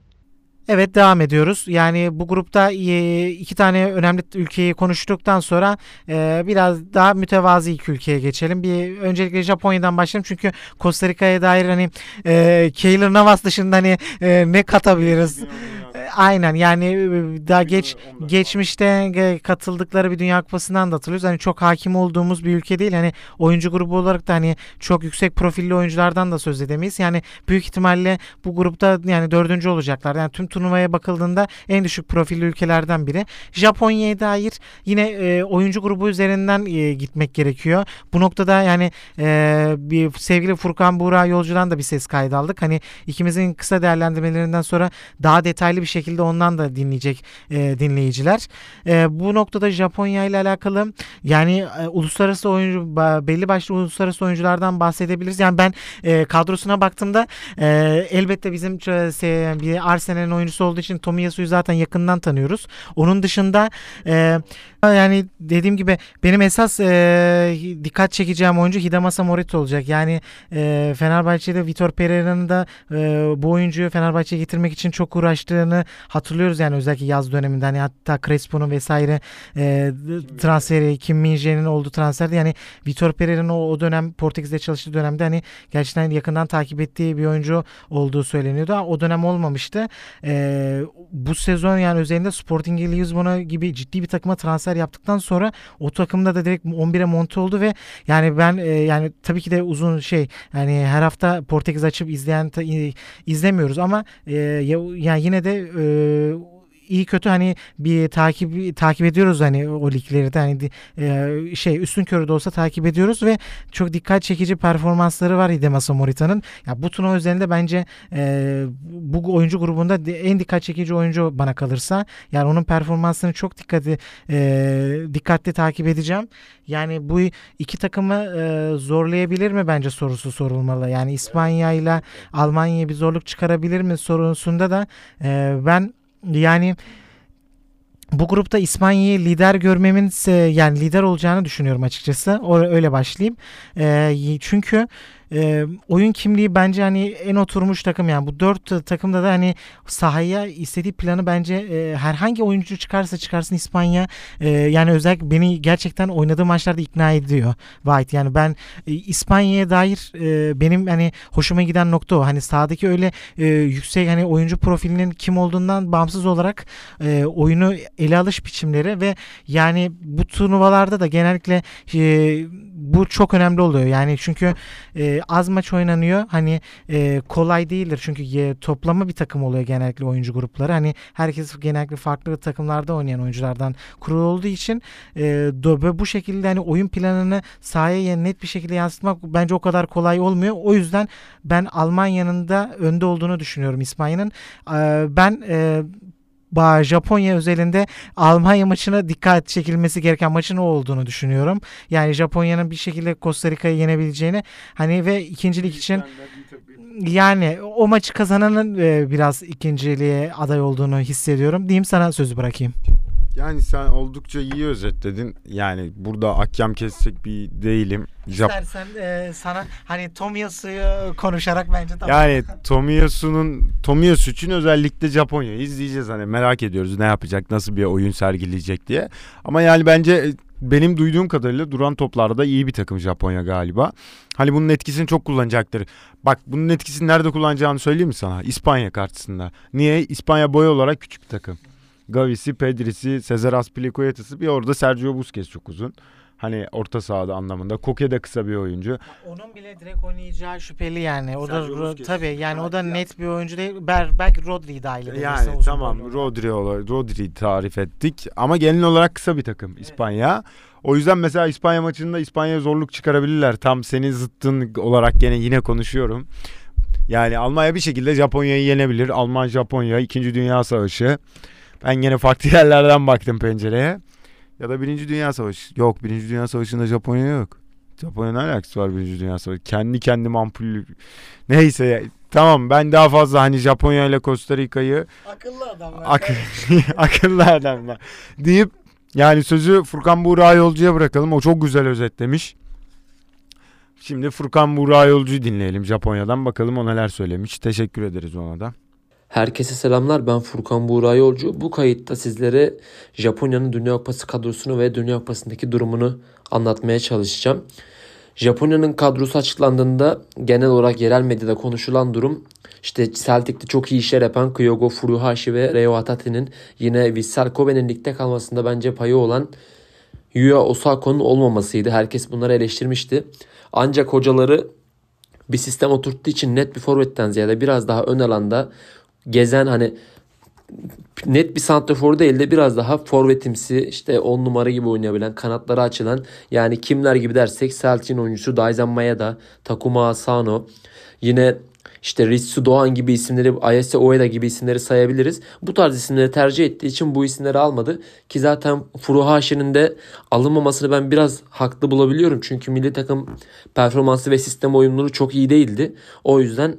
Evet devam ediyoruz. Yani bu grupta iki tane önemli ülkeyi konuştuktan sonra e, biraz daha mütevazi iki ülkeye geçelim. Bir öncelikle Japonya'dan başlayalım çünkü Costa Rica'ya dair hani e, Keylor Navas dışında hani e, ne katabiliriz? Aynen yani e, daha geç geçmişte katıldıkları bir Dünya Kupası'ndan da hatırlıyoruz. Hani çok hakim olduğumuz bir ülke değil. Hani oyuncu grubu olarak da hani çok yüksek profilli oyunculardan da söz edemeyiz. Yani büyük ihtimalle bu grupta yani dördüncü olacaklar. Yani tüm turnuvaya bakıldığında en düşük profilli ülkelerden biri. Japonya'ya dair yine e, oyuncu grubu üzerinden e, gitmek gerekiyor. Bu noktada yani e, bir sevgili Furkan Buğra Yolcu'dan da bir ses kaydı aldık. Hani ikimizin kısa değerlendirmelerinden sonra daha detaylı bir şekilde ondan da dinleyecek e, dinleyiciler. E, bu noktada Japonya ile alakalı yani e, uluslararası oyuncu belli başlı uluslararası oyunculardan bahsedebiliriz. Yani ben e, kadrosuna baktığımda e, elbette bizim bir Arsenal'in oyuncusu olduğu için Tomiyasu'yu zaten yakından tanıyoruz. Onun dışında e, yani dediğim gibi benim esas e, dikkat çekeceğim oyuncu Hidamasa Morita olacak. Yani e, Fenerbahçe'de Vitor Pereira'nın da e, bu oyuncuyu Fenerbahçe'ye getirmek için çok uğraştığını hatırlıyoruz yani özellikle yaz döneminde hani hatta Crespo'nun vesaire e, transferi Kim Min-jae'nin olduğu transferde yani Vitor Pereira'nın o, o dönem Portekiz'de çalıştığı dönemde hani gerçekten yakından takip ettiği bir oyuncu olduğu söyleniyordu. O dönem olmamıştı. E, bu sezon yani özelinde Sporting Lisbona gibi ciddi bir takıma transfer yaptıktan sonra o takımda da direkt 11'e monte oldu ve yani ben e, yani tabii ki de uzun şey yani her hafta Portekiz açıp izleyen izlemiyoruz ama e, yani yine de 呃 iyi kötü hani bir takip takip ediyoruz hani o ligleri de hani e, şey üstün körü de olsa takip ediyoruz ve çok dikkat çekici performansları var Hidemasa Morita'nın. Ya bu turnuva üzerinde bence e, bu oyuncu grubunda en dikkat çekici oyuncu bana kalırsa. Yani onun performansını çok dikkatli e, dikkatli takip edeceğim. Yani bu iki takımı e, zorlayabilir mi bence sorusu sorulmalı. Yani İspanya ile Almanya'ya bir zorluk çıkarabilir mi sorusunda da e, ben yani bu grupta İspanya'yı lider görmemin yani lider olacağını düşünüyorum açıkçası. Öyle başlayayım. E, çünkü e, oyun kimliği bence hani en oturmuş takım yani. Bu dört takımda da hani sahaya istediği planı bence e, herhangi oyuncu çıkarsa çıkarsın İspanya e, yani özellikle beni gerçekten oynadığı maçlarda ikna ediyor White. Yani ben e, İspanya'ya dair e, benim hani hoşuma giden nokta o. Hani sahadaki öyle e, yüksek hani oyuncu profilinin kim olduğundan bağımsız olarak e, oyunu ele alış biçimleri ve yani bu turnuvalarda da genellikle e, bu çok önemli oluyor. Yani çünkü e, az maç oynanıyor. Hani e, kolay değildir çünkü e, toplama bir takım oluyor genellikle oyuncu grupları. Hani herkes genellikle farklı takımlarda oynayan oyunculardan kurulu olduğu için e, bu şekilde hani oyun planını sahaya net bir şekilde yansıtmak bence o kadar kolay olmuyor. O yüzden ben Almanya'nın da önde olduğunu düşünüyorum İspanya'nın. E, ben e, Japonya özelinde Almanya maçına dikkat çekilmesi gereken maçın o olduğunu düşünüyorum. Yani Japonya'nın bir şekilde Costa Rica'yı yenebileceğini hani ve ikincilik için yani o maçı kazananın e, biraz ikinciliğe aday olduğunu hissediyorum. Diyeyim sana sözü bırakayım. Yani sen oldukça iyi özetledin. Yani burada ahkam kesecek bir değilim. Jap İstersen e, sana hani Tomiyasu'yu konuşarak bence tamam. Yani Tomiyasu'nun Tomiyasu için özellikle Japonya'yı izleyeceğiz. Hani merak ediyoruz ne yapacak, nasıl bir oyun sergileyecek diye. Ama yani bence benim duyduğum kadarıyla duran toplarda iyi bir takım Japonya galiba. Hani bunun etkisini çok kullanacaktır. Bak bunun etkisini nerede kullanacağını söyleyeyim mi sana? İspanya karşısında. Niye? İspanya boy olarak küçük bir takım. Gavi'si, Pedri'si, Cesar Azpilicueta'sı bir orada Sergio Busquets çok uzun. Hani orta sahada anlamında. Koke de kısa bir oyuncu. Onun bile direkt oynayacağı şüpheli yani. O Sergio da tabii yani o da net bir oyuncu değil. Ber, belki Rodri dahil Yani tamam Rodri olarak Rodri tarif ettik ama genel olarak kısa bir takım evet. İspanya. O yüzden mesela İspanya maçında İspanya'ya zorluk çıkarabilirler. Tam senin zıttın olarak gene yine konuşuyorum. Yani Almanya bir şekilde Japonya'yı yenebilir. Alman Japonya 2. Dünya Savaşı. Ben yine farklı (laughs) yerlerden baktım pencereye. Ya da Birinci Dünya Savaşı. Yok Birinci Dünya Savaşı'nda Japonya yok. Japonya ne alakası var Birinci Dünya Savaşı? Kendi kendim ampul... Neyse ya. Tamam ben daha fazla hani Japonya ile Costa Rica'yı... Akıllı adamlar. Ak (laughs) akıllı adamlar. Deyip yani sözü Furkan Buğra Yolcu'ya bırakalım. O çok güzel özetlemiş. Şimdi Furkan Buğra Yolcu'yu dinleyelim Japonya'dan. Bakalım o neler söylemiş. Teşekkür ederiz ona da. Herkese selamlar ben Furkan Buğra Yolcu. Bu kayıtta sizlere Japonya'nın Dünya Kupası kadrosunu ve Dünya Kupası'ndaki durumunu anlatmaya çalışacağım. Japonya'nın kadrosu açıklandığında genel olarak yerel medyada konuşulan durum işte Celtic'te çok iyi işler yapan Kyogo Furuhashi ve Reo Hatate'nin yine Vissel Kobe'nin ligde kalmasında bence payı olan Yuya Osako'nun olmamasıydı. Herkes bunları eleştirmişti. Ancak hocaları bir sistem oturttuğu için net bir forvetten ziyade biraz daha ön alanda gezen hani net bir santrafor değil de biraz daha forvetimsi işte 10 numara gibi oynayabilen kanatları açılan yani kimler gibi dersek Celtic'in oyuncusu Daisen Maeda, Takuma Asano yine işte Ritsu Doğan gibi isimleri, Ayase Oeda gibi isimleri sayabiliriz. Bu tarz isimleri tercih ettiği için bu isimleri almadı. Ki zaten Furuhashi'nin de alınmamasını ben biraz haklı bulabiliyorum. Çünkü milli takım performansı ve sistem oyunları çok iyi değildi. O yüzden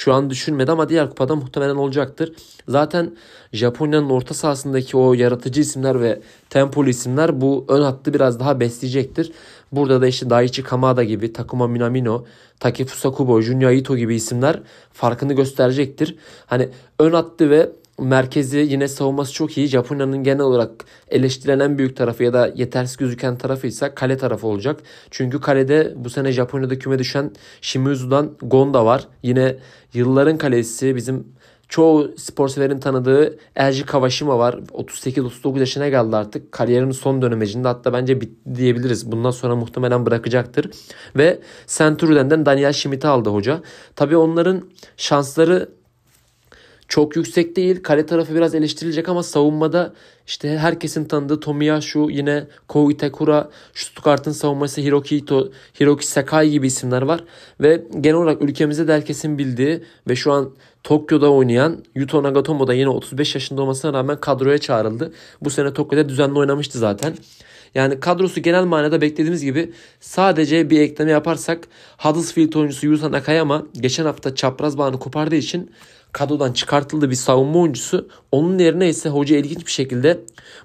şu an düşünmedi ama diğer kupada muhtemelen olacaktır. Zaten Japonya'nın orta sahasındaki o yaratıcı isimler ve tempolu isimler bu ön hattı biraz daha besleyecektir. Burada da işte Daichi Kamada gibi, Takuma Minamino, Takefusa Kubo, Junya Ito gibi isimler farkını gösterecektir. Hani ön hattı ve merkezi yine savunması çok iyi. Japonya'nın genel olarak eleştirilen en büyük tarafı ya da yetersiz gözüken tarafı ise kale tarafı olacak. Çünkü kalede bu sene Japonya'da küme düşen Shimizu'dan Gonda var. Yine yılların kalesi bizim çoğu spor severin tanıdığı Elji Kawashima var. 38-39 yaşına geldi artık. Kariyerinin son dönemecinde hatta bence bitti diyebiliriz. Bundan sonra muhtemelen bırakacaktır. Ve Centurion'den Daniel Schmidt'i aldı hoca. Tabii onların şansları çok yüksek değil. Kale tarafı biraz eleştirilecek ama savunmada işte herkesin tanıdığı Tomiyasu, yine Kou Itakura, Stuttgart'ın savunması Hiroki Ito, Hiroki Sakai gibi isimler var. Ve genel olarak ülkemizde de herkesin bildiği ve şu an Tokyo'da oynayan Yuto Nagatomo da yine 35 yaşında olmasına rağmen kadroya çağrıldı. Bu sene Tokyo'da düzenli oynamıştı zaten. Yani kadrosu genel manada beklediğimiz gibi sadece bir ekleme yaparsak Huddersfield oyuncusu Yuta Nakayama geçen hafta çapraz bağını kopardığı için kadrodan çıkartıldı bir savunma oyuncusu. Onun yerine ise hoca ilginç bir şekilde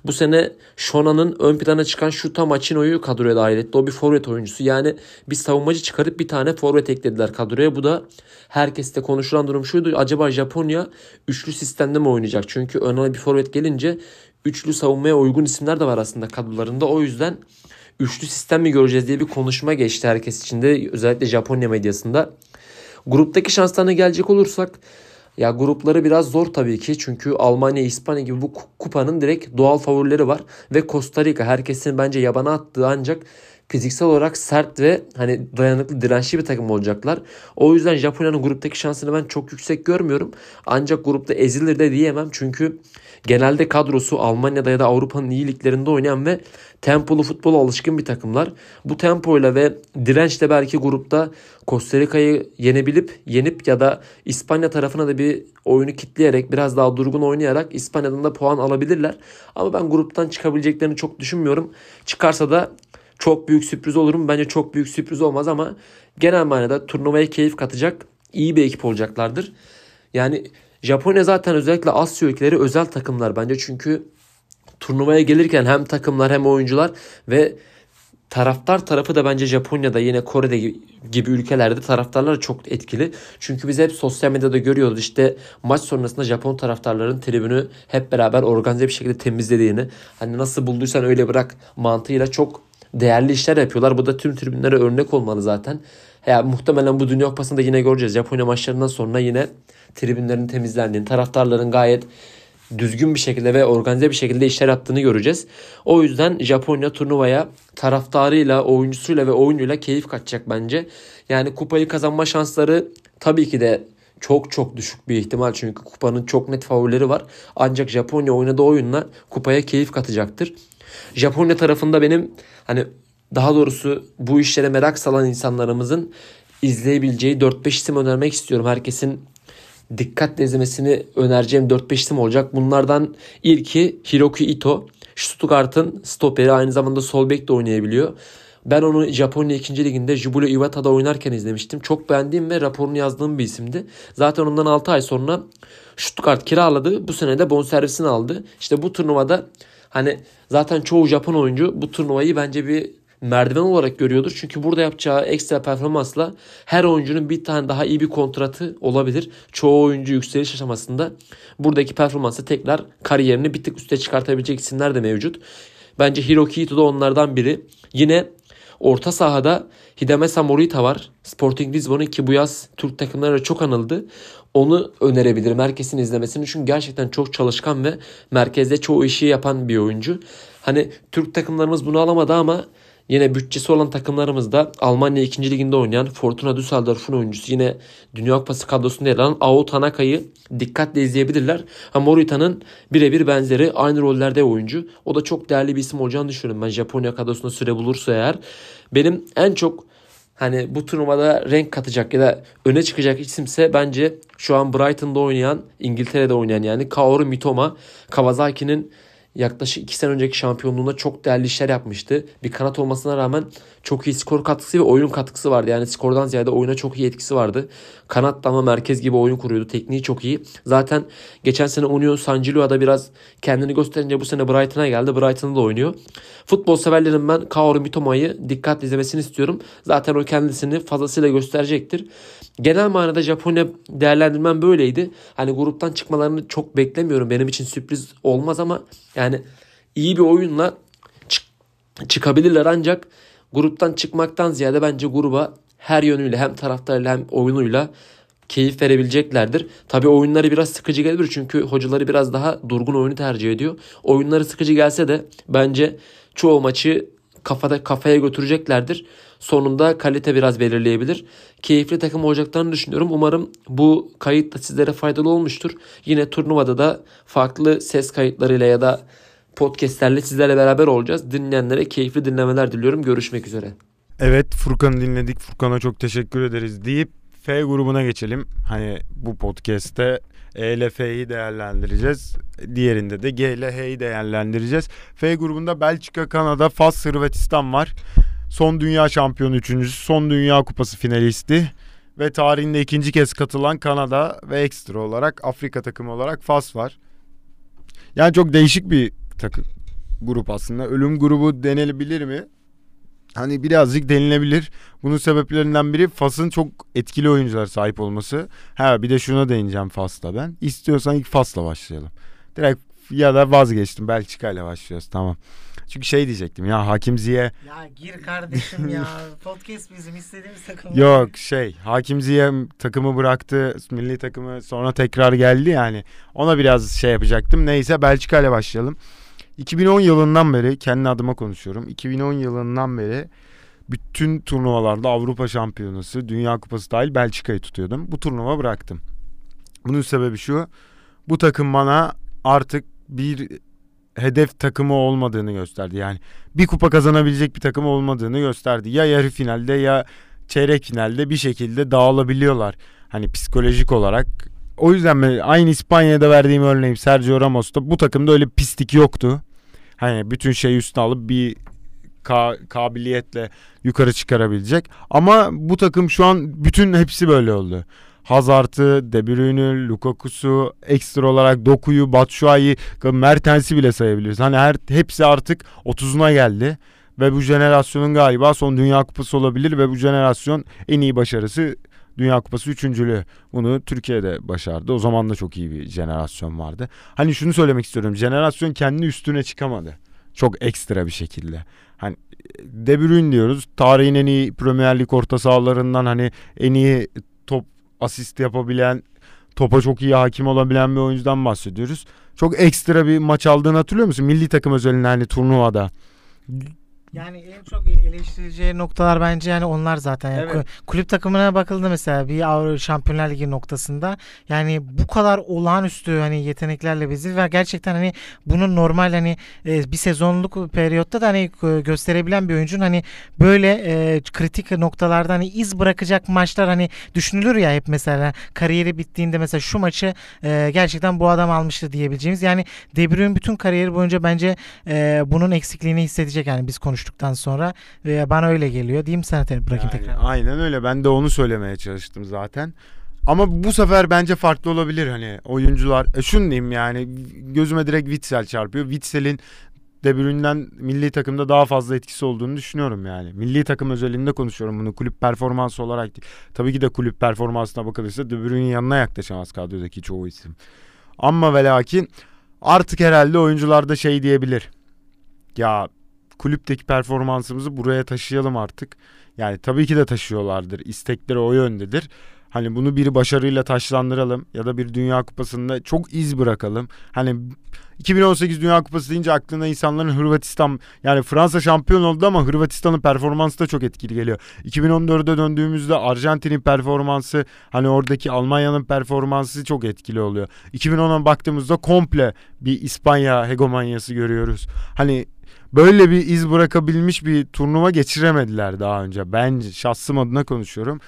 bu sene Shona'nın ön plana çıkan Shuta Machino'yu kadroya dahil etti. O bir forvet oyuncusu. Yani bir savunmacı çıkarıp bir tane forvet eklediler kadroya. Bu da herkeste konuşulan durum şuydu. Acaba Japonya üçlü sistemde mi oynayacak? Çünkü öne bir forvet gelince üçlü savunmaya uygun isimler de var aslında kadrolarında. O yüzden üçlü sistem mi göreceğiz diye bir konuşma geçti herkes içinde. Özellikle Japonya medyasında. Gruptaki şanslarına gelecek olursak ya grupları biraz zor tabii ki çünkü Almanya, İspanya gibi bu kupanın direkt doğal favorileri var ve Costa Rica herkesin bence yabana attığı ancak fiziksel olarak sert ve hani dayanıklı dirençli bir takım olacaklar. O yüzden Japonya'nın gruptaki şansını ben çok yüksek görmüyorum. Ancak grupta ezilir de diyemem çünkü genelde kadrosu Almanya'da ya da Avrupa'nın iyi liglerinde oynayan ve tempolu futbola alışkın bir takımlar. Bu tempoyla ve dirençle belki grupta Costa Rica'yı yenebilip yenip ya da İspanya tarafına da bir oyunu kitleyerek biraz daha durgun oynayarak İspanya'dan da puan alabilirler. Ama ben gruptan çıkabileceklerini çok düşünmüyorum. Çıkarsa da çok büyük sürpriz olur mu? Bence çok büyük sürpriz olmaz ama genel manada turnuvaya keyif katacak iyi bir ekip olacaklardır. Yani Japonya zaten özellikle Asya ülkeleri özel takımlar bence çünkü turnuvaya gelirken hem takımlar hem oyuncular ve taraftar tarafı da bence Japonya'da yine Kore'de gibi ülkelerde taraftarlar çok etkili. Çünkü biz hep sosyal medyada görüyoruz işte maç sonrasında Japon taraftarların tribünü hep beraber organize bir şekilde temizlediğini hani nasıl bulduysan öyle bırak mantığıyla çok değerli işler yapıyorlar. Bu da tüm tribünlere örnek olmalı zaten. Ya muhtemelen bu Dünya Kupası'nda yine göreceğiz. Japonya maçlarından sonra yine tribünlerin temizlendiğini, taraftarların gayet düzgün bir şekilde ve organize bir şekilde işler yaptığını göreceğiz. O yüzden Japonya turnuvaya taraftarıyla, oyuncusuyla ve oyunuyla keyif katacak bence. Yani kupayı kazanma şansları tabii ki de çok çok düşük bir ihtimal çünkü kupanın çok net favorileri var. Ancak Japonya oynadığı oyunla kupaya keyif katacaktır. Japonya tarafında benim hani daha doğrusu bu işlere merak salan insanlarımızın izleyebileceği 4-5 isim önermek istiyorum. Herkesin dikkatle izlemesini önereceğim 4-5 isim olacak. Bunlardan ilki Hiroki Ito. Stuttgart'ın stoperi aynı zamanda sol bek de oynayabiliyor. Ben onu Japonya 2. liginde Jubilo Iwata'da oynarken izlemiştim. Çok beğendiğim ve raporunu yazdığım bir isimdi. Zaten ondan 6 ay sonra Stuttgart kiraladı. Bu sene de bonservisini aldı. İşte bu turnuvada hani zaten çoğu Japon oyuncu bu turnuvayı bence bir merdiven olarak görüyordur. Çünkü burada yapacağı ekstra performansla her oyuncunun bir tane daha iyi bir kontratı olabilir. Çoğu oyuncu yükseliş aşamasında buradaki performansı tekrar kariyerini bir tık üste çıkartabilecek isimler de mevcut. Bence Hiroki Ito da onlardan biri. Yine orta sahada Hidemesa Morita var. Sporting Lisbon'un ki bu yaz Türk takımlarıyla çok anıldı. Onu önerebilirim herkesin izlemesini. Çünkü gerçekten çok çalışkan ve merkezde çoğu işi yapan bir oyuncu. Hani Türk takımlarımız bunu alamadı ama Yine bütçesi olan takımlarımızda Almanya 2. liginde oynayan Fortuna Düsseldorf'un oyuncusu yine Dünya Kupası kadrosunda yer alan Ao Tanaka'yı dikkatle izleyebilirler. Ha Morita'nın birebir benzeri aynı rollerde oyuncu. O da çok değerli bir isim olacağını düşünüyorum ben Japonya kadrosunda süre bulursa eğer. Benim en çok hani bu turnuvada renk katacak ya da öne çıkacak isimse bence şu an Brighton'da oynayan, İngiltere'de oynayan yani Kaoru Mitoma, Kawasaki'nin yaklaşık 2 sene önceki şampiyonluğunda çok değerli işler yapmıştı. Bir kanat olmasına rağmen çok iyi skor katkısı ve oyun katkısı vardı. Yani skordan ziyade oyuna çok iyi etkisi vardı. Kanat ama merkez gibi oyun kuruyordu. Tekniği çok iyi. Zaten geçen sene Union San Giloa'da biraz kendini gösterince bu sene Brighton'a geldi. Brighton'da da oynuyor. Futbol severlerin ben Kaoru Mitoma'yı dikkatle izlemesini istiyorum. Zaten o kendisini fazlasıyla gösterecektir. Genel manada Japonya değerlendirmem böyleydi. Hani gruptan çıkmalarını çok beklemiyorum. Benim için sürpriz olmaz ama yani iyi bir oyunla çık- çıkabilirler ancak gruptan çıkmaktan ziyade bence gruba her yönüyle hem taraftarıyla hem oyunuyla keyif verebileceklerdir. Tabii oyunları biraz sıkıcı gelebilir çünkü hocaları biraz daha durgun oyunu tercih ediyor. Oyunları sıkıcı gelse de bence çoğu maçı kafada kafaya götüreceklerdir. Sonunda kalite biraz belirleyebilir. Keyifli takım olacaklarını düşünüyorum. Umarım bu kayıt da sizlere faydalı olmuştur. Yine turnuvada da farklı ses kayıtlarıyla ya da podcastlerle sizlerle beraber olacağız. Dinleyenlere keyifli dinlemeler diliyorum. Görüşmek üzere. Evet Furkan'ı dinledik. Furkan'a çok teşekkür ederiz deyip F grubuna geçelim. Hani bu podcast'te E ile F'yi değerlendireceğiz. Diğerinde de G ile H'yi değerlendireceğiz. F grubunda Belçika, Kanada, Fas, Hırvatistan var. Son dünya şampiyonu üçüncüsü, son dünya kupası finalisti ve tarihinde ikinci kez katılan Kanada ve ekstra olarak Afrika takımı olarak Fas var. Yani çok değişik bir takım grup aslında. Ölüm grubu denilebilir mi? Hani birazcık denilebilir. Bunun sebeplerinden biri Fas'ın çok etkili oyuncular sahip olması. Ha bir de şuna değineceğim Fas'la ben. İstiyorsan ilk Fas'la başlayalım. Direkt ya da vazgeçtim Belçika ile başlıyoruz tamam. Çünkü şey diyecektim ya Hakim Ziye Ya gir kardeşim ya. (laughs) Podcast bizim istediğimiz takım. yok şey Hakim Ziye takımı bıraktı milli takımı sonra tekrar geldi yani. Ona biraz şey yapacaktım. Neyse Belçika ile başlayalım. 2010 yılından beri kendi adıma konuşuyorum. 2010 yılından beri bütün turnuvalarda Avrupa Şampiyonası, Dünya Kupası dahil Belçika'yı tutuyordum. Bu turnuva bıraktım. Bunun sebebi şu. Bu takım bana artık bir hedef takımı olmadığını gösterdi. Yani bir kupa kazanabilecek bir takım olmadığını gösterdi. Ya yarı finalde ya çeyrek finalde bir şekilde dağılabiliyorlar. Hani psikolojik olarak. O yüzden ben aynı İspanya'da verdiğim örneğim Sergio Ramos'ta bu takımda öyle pislik yoktu. Hani bütün şeyi üstüne alıp bir ka- kabiliyetle yukarı çıkarabilecek. Ama bu takım şu an bütün hepsi böyle oldu. Hazard'ı, De Bruyne'ü, Lukaku'su, ekstra olarak Doku'yu, Batshuayi, Mertens'i bile sayabiliriz. Hani her hepsi artık 30'una geldi ve bu jenerasyonun galiba son Dünya Kupası olabilir ve bu jenerasyon en iyi başarısı Dünya Kupası üçüncülüğü. Bunu Türkiye'de başardı. O zaman da çok iyi bir jenerasyon vardı. Hani şunu söylemek istiyorum. Jenerasyon kendi üstüne çıkamadı. Çok ekstra bir şekilde. Hani De Bruyne diyoruz. Tarihin en iyi Premier Lig orta sahalarından hani en iyi top asist yapabilen, topa çok iyi hakim olabilen bir oyuncudan bahsediyoruz. Çok ekstra bir maç aldığını hatırlıyor musun? Milli takım özelinde hani turnuvada. Yani en çok eleştireceği noktalar bence yani onlar zaten. Yani Evet. ku- Kulüp takımına bakıldı mesela bir Avrupa Şampiyonlar Ligi noktasında. Yani bu kadar olağanüstü hani yeteneklerle bizi ve gerçekten hani bunun normal hani e, bir sezonluk periyotta da hani e, gösterebilen bir oyuncunun hani böyle e, kritik noktalarda hani iz bırakacak maçlar hani düşünülür ya hep mesela kariyeri bittiğinde mesela şu maçı e, gerçekten bu adam almıştı diyebileceğimiz. Yani De Bruyne bütün kariyeri boyunca bence e, bunun eksikliğini hissedecek yani biz konuştuktan sonra ve bana öyle geliyor. Diyeyim sana bırakayım Yani tekrar. Aynen öyle. Ben de onu söylemeye çalıştım zaten. Ama bu sefer bence farklı olabilir hani oyuncular. E şunu diyeyim yani gözüme direkt Witsel çarpıyor. Witsel'in De Bruyne'den milli takımda daha fazla etkisi olduğunu düşünüyorum yani. Milli takım özelinde konuşuyorum bunu kulüp performansı olarak değil. Tabii ki de kulüp performansına bakılırsa De Bruyne'in yanına yaklaşamaz kadrodaki çoğu isim. Ama ve lakin artık herhalde oyuncularda şey diyebilir. Ya kulüpteki performansımızı buraya taşıyalım artık. Yani tabii ki de taşıyorlardır. İstekleri o yöndedir. Hani bunu bir başarıyla taşlandıralım ya da bir Dünya Kupası'nda çok iz bırakalım. Hani 2018 Dünya Kupası deyince aklına insanların Hırvatistan yani Fransa şampiyon oldu ama Hırvatistan'ın performansı da çok etkili geliyor. 2014'e döndüğümüzde Arjantin'in performansı hani oradaki Almanya'nın performansı çok etkili oluyor. 2010'a baktığımızda komple bir İspanya hegemonyası görüyoruz. Hani böyle bir iz bırakabilmiş bir turnuva geçiremediler daha önce. Ben şahsım adına konuşuyorum.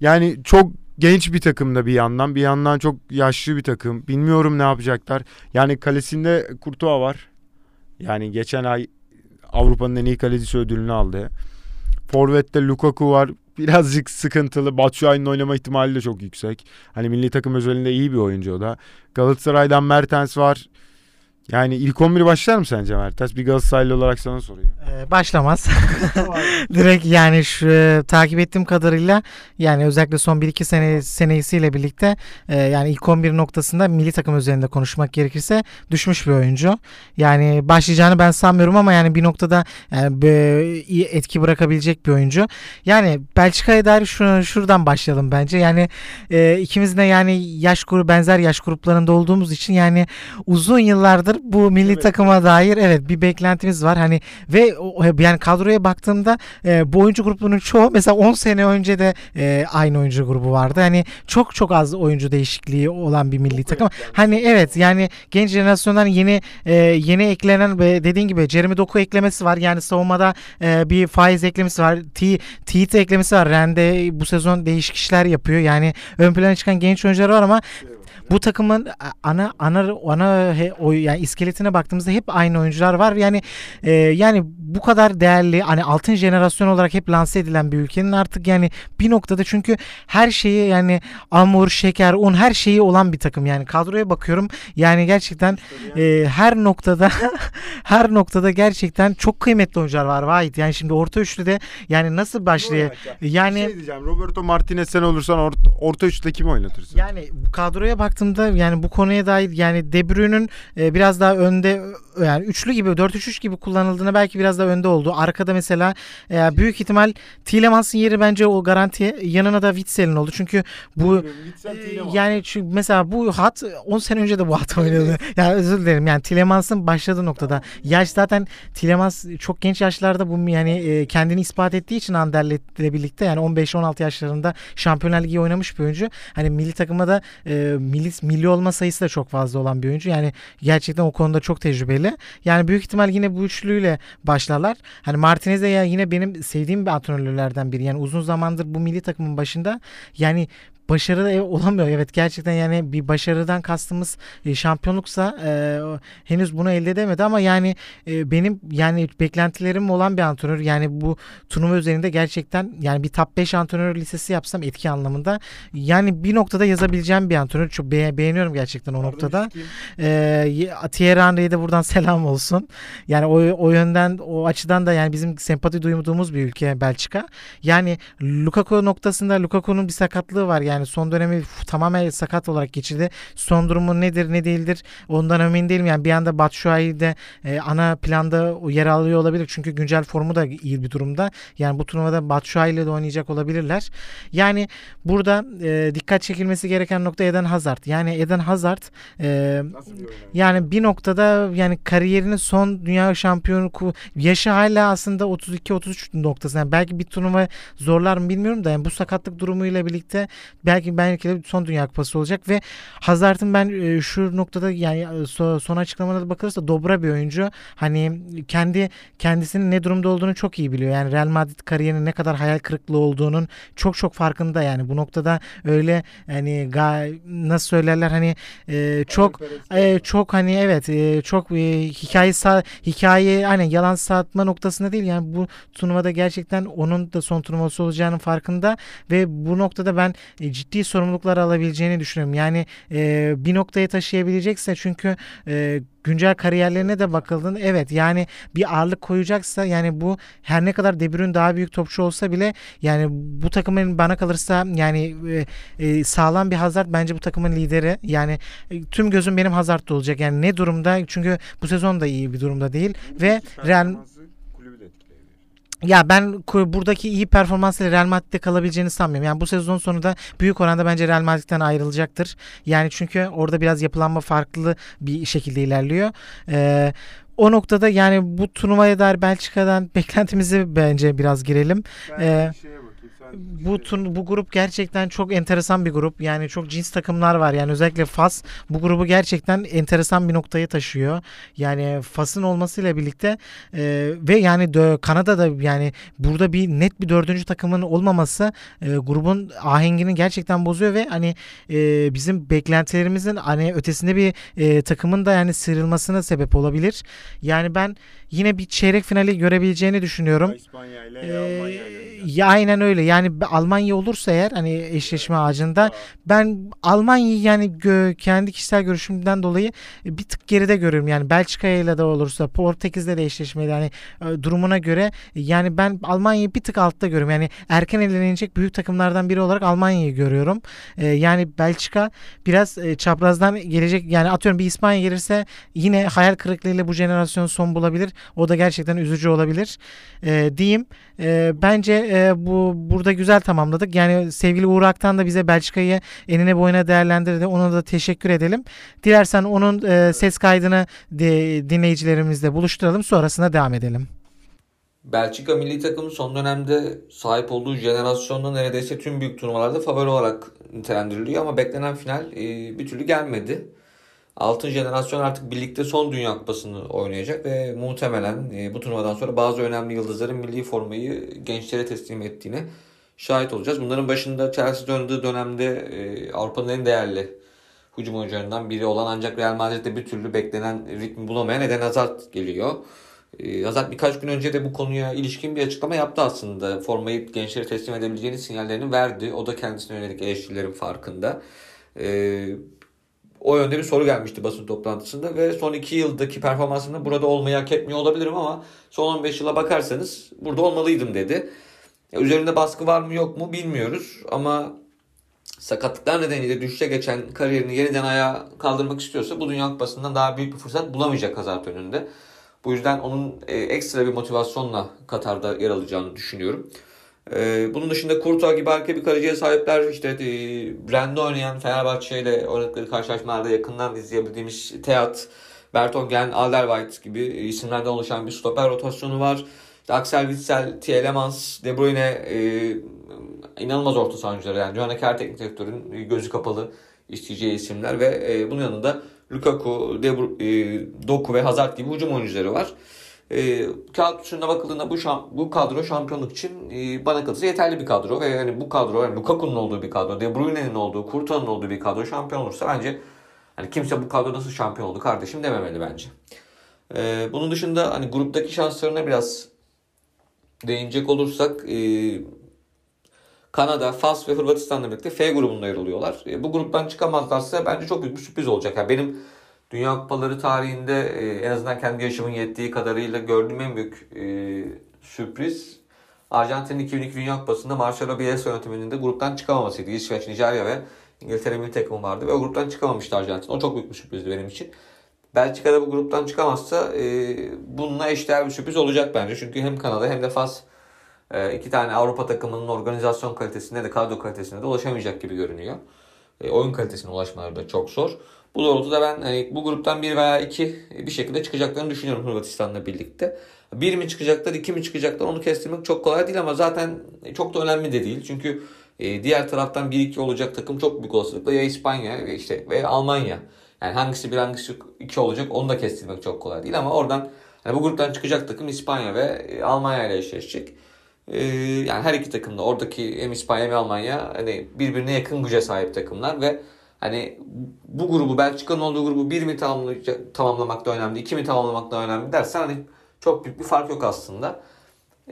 Yani çok genç bir takımda bir yandan bir yandan çok yaşlı bir takım. Bilmiyorum ne yapacaklar. Yani kalesinde Kurtuğa var. Yani geçen ay Avrupa'nın en iyi kalecisi ödülünü aldı. Forvet'te Lukaku var. (laughs) Birazcık sıkıntılı. Batshuayi'nin oynama ihtimali de çok yüksek. Hani milli takım özelinde iyi bir oyuncu o da. Galatasaray'dan Mertens var. Yani ilk 11 başlar mı sence Mertens? Bir Galatasaraylı olarak sana sorayım. Ee, başlamaz. (laughs) (laughs) Direkt yani şu e, takip ettiğim kadarıyla yani özellikle son 1-2 sene senesiyle birlikte e, yani ilk 11 noktasında milli takım üzerinde konuşmak gerekirse düşmüş bir oyuncu. Yani başlayacağını ben sanmıyorum ama yani bir noktada yani be- iyi etki bırakabilecek bir oyuncu. Yani Belçika'ya dair şu, şuradan başlayalım bence. Yani e, ikimiz de yani yaş grubu benzer yaş gruplarında olduğumuz için yani uzun yıllardır bu milli Evet. takıma dair evet bir beklentimiz var. Hani ve yani kadroya baktığımda e, bu oyuncu grubunun çoğu mesela 10 sene önce de e, aynı oyuncu grubu vardı. Hani çok çok az oyuncu değişikliği olan bir milli takım. Hani evet yani genç jenerasyondan yeni e, yeni eklenen ve dediğin gibi Jeremy Doku eklemesi var. Yani savunmada e, bir faiz eklemesi var. T Teat eklemesi var. Rende bu sezon değişik işler yapıyor. Yani ön plana çıkan genç oyuncular var ama bu takımın ana ana ana he, o yani iskeletine baktığımızda hep aynı oyuncular var. Yani e, yani bu kadar değerli hani altın jenerasyon olarak hep lanse edilen bir ülkenin artık yani bir noktada çünkü her şeyi yani hamur, şeker, un her şeyi olan bir takım. Yani kadroya bakıyorum. Yani gerçekten e, her noktada (laughs) her noktada gerçekten çok kıymetli oyuncular var Vahit. Yani şimdi orta üçlüde yani nasıl başlıyor? Yani şey diyeceğim. Roberto Martinez sen olursan orta, orta üçte kimi oynatırsın? Yani bu kadroya baktığımda yani bu konuya dair yani De Bruyne'ün e, biraz daha önde yani üçlü gibi 4-3-3 gibi kullanıldığına belki biraz daha önde oldu. Arkada mesela e, büyük ihtimal Tielemans'ın yeri bence o garanti yanına da Witzel'in oldu. Çünkü bu e, yani çünkü mesela bu hat 10 sene önce de bu hat oynadı. yani özür dilerim yani Tielemans'ın başladığı noktada. Yaş zaten Tielemans çok genç yaşlarda bu yani e, kendini ispat ettiği için Anderlet'le birlikte yani 15-16 yaşlarında Şampiyonlar Ligi oynamış bir oyuncu. Hani milli takıma da e, milli, milli olma sayısı da çok fazla olan bir oyuncu. Yani gerçekten o konuda çok tecrübeli. Yani büyük ihtimal yine bu üçlüyle başlarlar. Hani Martinez de ya yine benim sevdiğim bir antrenörlerden biri. Yani uzun zamandır bu milli takımın başında yani başarı e, olamıyor. Evet gerçekten yani bir başarıdan kastımız e, şampiyonluksa e, henüz bunu elde edemedi ama yani e, benim yani beklentilerim olan bir antrenör. Yani bu turnuva üzerinde gerçekten yani bir top 5 antrenör listesi yapsam etki anlamında yani bir noktada yazabileceğim bir antrenör. Çok be- beğeniyorum gerçekten o noktada. Ee, Thierry Henry'e de buradan (laughs) selam olsun. Yani o, o yönden o açıdan da yani bizim sempati duyduğumuz bir ülke Belçika. Yani Lukaku noktasında Lukaku'nun bir sakatlığı var. Yani son dönemi tamamen sakat olarak geçirdi. Son durumu nedir ne değildir ondan emin değilim. Yani bir anda Batshuayi de e, ana planda yer alıyor olabilir. Çünkü güncel formu da iyi bir durumda. Yani bu turnuvada Batshuayi ile de oynayacak olabilirler. Yani burada e, dikkat çekilmesi gereken nokta Eden Hazard. Yani Eden Hazard e, yani bir noktada yani kariyerinin son dünya şampiyonu yaşı hala aslında 32-33 noktası. Yani belki bir turnuva zorlar mı bilmiyorum da yani bu sakatlık durumuyla birlikte belki belki de son dünya kupası olacak ve Hazard'ın ben e, şu noktada yani e, so- son açıklamalara da bakılırsa dobra bir oyuncu. Hani kendi kendisinin ne durumda olduğunu çok iyi biliyor. Yani Real Madrid kariyerinin ne kadar hayal kırıklığı olduğunun çok çok farkında yani bu noktada öyle hani nasıl söylerler hani e, çok çok hani evet çok e, hikaye hikaye hani yalan satma noktasında değil yani bu turnuvada gerçekten onun da son turnuvası olacağının farkında ve bu noktada ben ciddi sorumluluklar alabileceğini düşünüyorum. Yani e, bir noktaya taşıyabilecekse çünkü e, güncel kariyerlerine de bakıldığında evet yani bir ağırlık koyacaksa yani bu her ne kadar De Bruyne daha büyük topçu olsa bile yani bu takımın bana kalırsa yani e, e, sağlam bir Hazard bence bu takımın lideri. Yani e, tüm gözüm benim Hazard'da olacak. Yani ne durumda? Çünkü bu sezon da iyi bir durumda değil ve Real ya ben buradaki iyi performansla Real Madrid'de kalabileceğini sanmıyorum. Yani bu sezon sonunda büyük oranda bence Real Madrid'den ayrılacaktır. Yani çünkü orada biraz yapılanma farklı bir şekilde ilerliyor. Ee, o noktada yani bu turnuvaya dair Belçika'dan (laughs) beklentimizi bence biraz girelim. Ben Ee, bir şeye bu turn bu grup gerçekten çok enteresan bir grup. Yani çok cins takımlar var. Yani özellikle Fas bu grubu gerçekten enteresan bir noktaya taşıyor. Yani Fas'ın olmasıyla birlikte e, ve yani dö- Kanada'da yani burada bir net bir dördüncü takımın olmaması e, grubun ahengini gerçekten bozuyor ve hani e, bizim beklentilerimizin hani ötesinde bir e, takımın da yani sıyrılmasına sebep olabilir. Yani ben yine bir çeyrek finali görebileceğini düşünüyorum. İspanya ile Ee, Almanya ile. Ya aynen öyle. Yani Almanya olursa eğer hani eşleşme ağacında ben Almanya'yı yani gö- kendi kişisel görüşümden dolayı bir tık geride görüyorum. Yani Belçika ile de olursa Portekiz'le de eşleşmeli yani e, durumuna göre yani ben Almanya'yı bir tık altta görüyorum. Yani erken elenecek büyük takımlardan biri olarak Almanya'yı görüyorum. E, yani Belçika biraz e, çaprazdan gelecek yani atıyorum bir İspanya gelirse yine hayal kırıklığıyla bu jenerasyon son bulabilir. O da gerçekten üzücü olabilir. E, diyeyim. E, bence e, bu burada güzel tamamladık. Yani sevgili Uğur Aktan da bize Belçika'yı enine boyuna değerlendirdi. Ona da teşekkür edelim. Dilersen onun e, ses kaydını de, dinleyicilerimizle buluşturalım. Sonrasında devam edelim. Belçika milli takımı son dönemde sahip olduğu jenerasyonda neredeyse tüm büyük turnuvalarda favori olarak nitelendiriliyor ama beklenen final e, bir türlü gelmedi. Altın jenerasyon artık birlikte son Dünya Kupası'nı oynayacak ve muhtemelen e, bu turnuvadan sonra bazı önemli yıldızların milli formayı gençlere teslim ettiğine şahit olacağız. Bunların başında Chelsea döndüğü dönemde e, Avrupa'nın en değerli hücum oyuncularından biri olan ancak Real Madrid'de bir türlü beklenen ritmi bulamayan Eden Hazard geliyor. E, Hazard birkaç gün önce de bu konuya ilişkin bir açıklama yaptı aslında. Formayı gençlere teslim edebileceğini sinyallerini verdi. O da kendisine yönelik eleştirilerin farkında. O yönde bir soru gelmişti basın toplantısında ve son 2 yıldaki performansımda burada olmayı hak etmiyor olabilirim ama son 15 yıla bakarsanız burada olmalıydım dedi. E, Üzerinde baskı var mı yok mu bilmiyoruz ama sakatlıklar nedeniyle düşüşe geçen kariyerini yeniden ayağa kaldırmak istiyorsa bu Dünya Kupası'ndan daha büyük bir fırsat bulamayacak Hazard önünde. Bu yüzden onun e, ekstra bir motivasyonla Katar'da yer alacağını düşünüyorum. E, bunun dışında Courtois gibi harika bir kaleciye sahipler. İşte e, Brand'de oynayan Fenerbahçe ile oynadıkları karşılaşmalarda yakından izleyebildiğimiz Teat, Bertongen, Alderweireld gibi isimlerden oluşan bir stoper rotasyonu var. İşte Axel Witsel, Tielemans, De Bruyne e, inanılmaz orta sahancıları yani. Johanna Kerr teknik direktörün gözü kapalı isteyeceği isimler ve e, bunun yanında Lukaku, De Bru- e, Doku ve Hazard gibi hücum oyuncuları var. E, kağıt üstünde bakıldığında bu şam, bu kadro şampiyonluk için e, bana kalırsa yeterli bir kadro ve yani bu kadro yani Lukaku'nun olduğu bir kadro, De Bruyne'nin olduğu, Courtois'un olduğu bir kadro şampiyon olursa bence hani kimse bu kadro nasıl şampiyon oldu kardeşim dememeli bence. E, bunun dışında hani gruptaki şanslarına biraz değinecek olursak e, Kanada, Fas ve Hırvatistan'la birlikte F grubunda yer alıyorlar. E, bu gruptan çıkamazlarsa bence çok büyük bir sürpriz olacak. Yani benim Dünya Kupaları tarihinde e, en azından kendi yaşımın yettiği kadarıyla gördüğüm en büyük e, sürpriz Arjantin'in 2002 Dünya Kupası'nda Marcelo Bielsa yönetiminde gruptan çıkamamasıydı. İsveç, Nijerya ve İngiltere milli takımı vardı ve o gruptan çıkamamıştı Arjantin. O çok büyük bir sürprizdi benim için. Belçika'da bu gruptan çıkamazsa e, bununla eşdeğer bir sürpriz olacak bence. Çünkü hem Kanada hem de Fas e, iki tane Avrupa takımının organizasyon kalitesinde de kadro kalitesinde de ulaşamayacak gibi görünüyor. E, oyun kalitesine ulaşmaları da çok zor. Bu doğrultuda ben hani, bu gruptan bir veya iki bir şekilde çıkacaklarını düşünüyorum Hırvatistan'la birlikte. Bir mi çıkacaklar, iki mi çıkacaklar onu kestirmek çok kolay değil ama zaten çok da önemli de değil. Çünkü e, diğer taraftan 1-2 olacak takım çok büyük olasılıkla ya İspanya işte veya Almanya. Yani hangisi bir hangisi iki olacak onu da kestirmek çok kolay değil ama oradan yani bu gruptan çıkacak takım İspanya ve e, Almanya ile eşleşecek. E, yani her iki takım da oradaki hem İspanya hem Almanya hani birbirine yakın güce sahip takımlar ve hani bu grubu Belçika'nın olduğu grubu bir mi tamamlayacak, tamamlamakta önemli, iki mi tamamlamakta önemli dersen hani çok büyük bir fark yok aslında.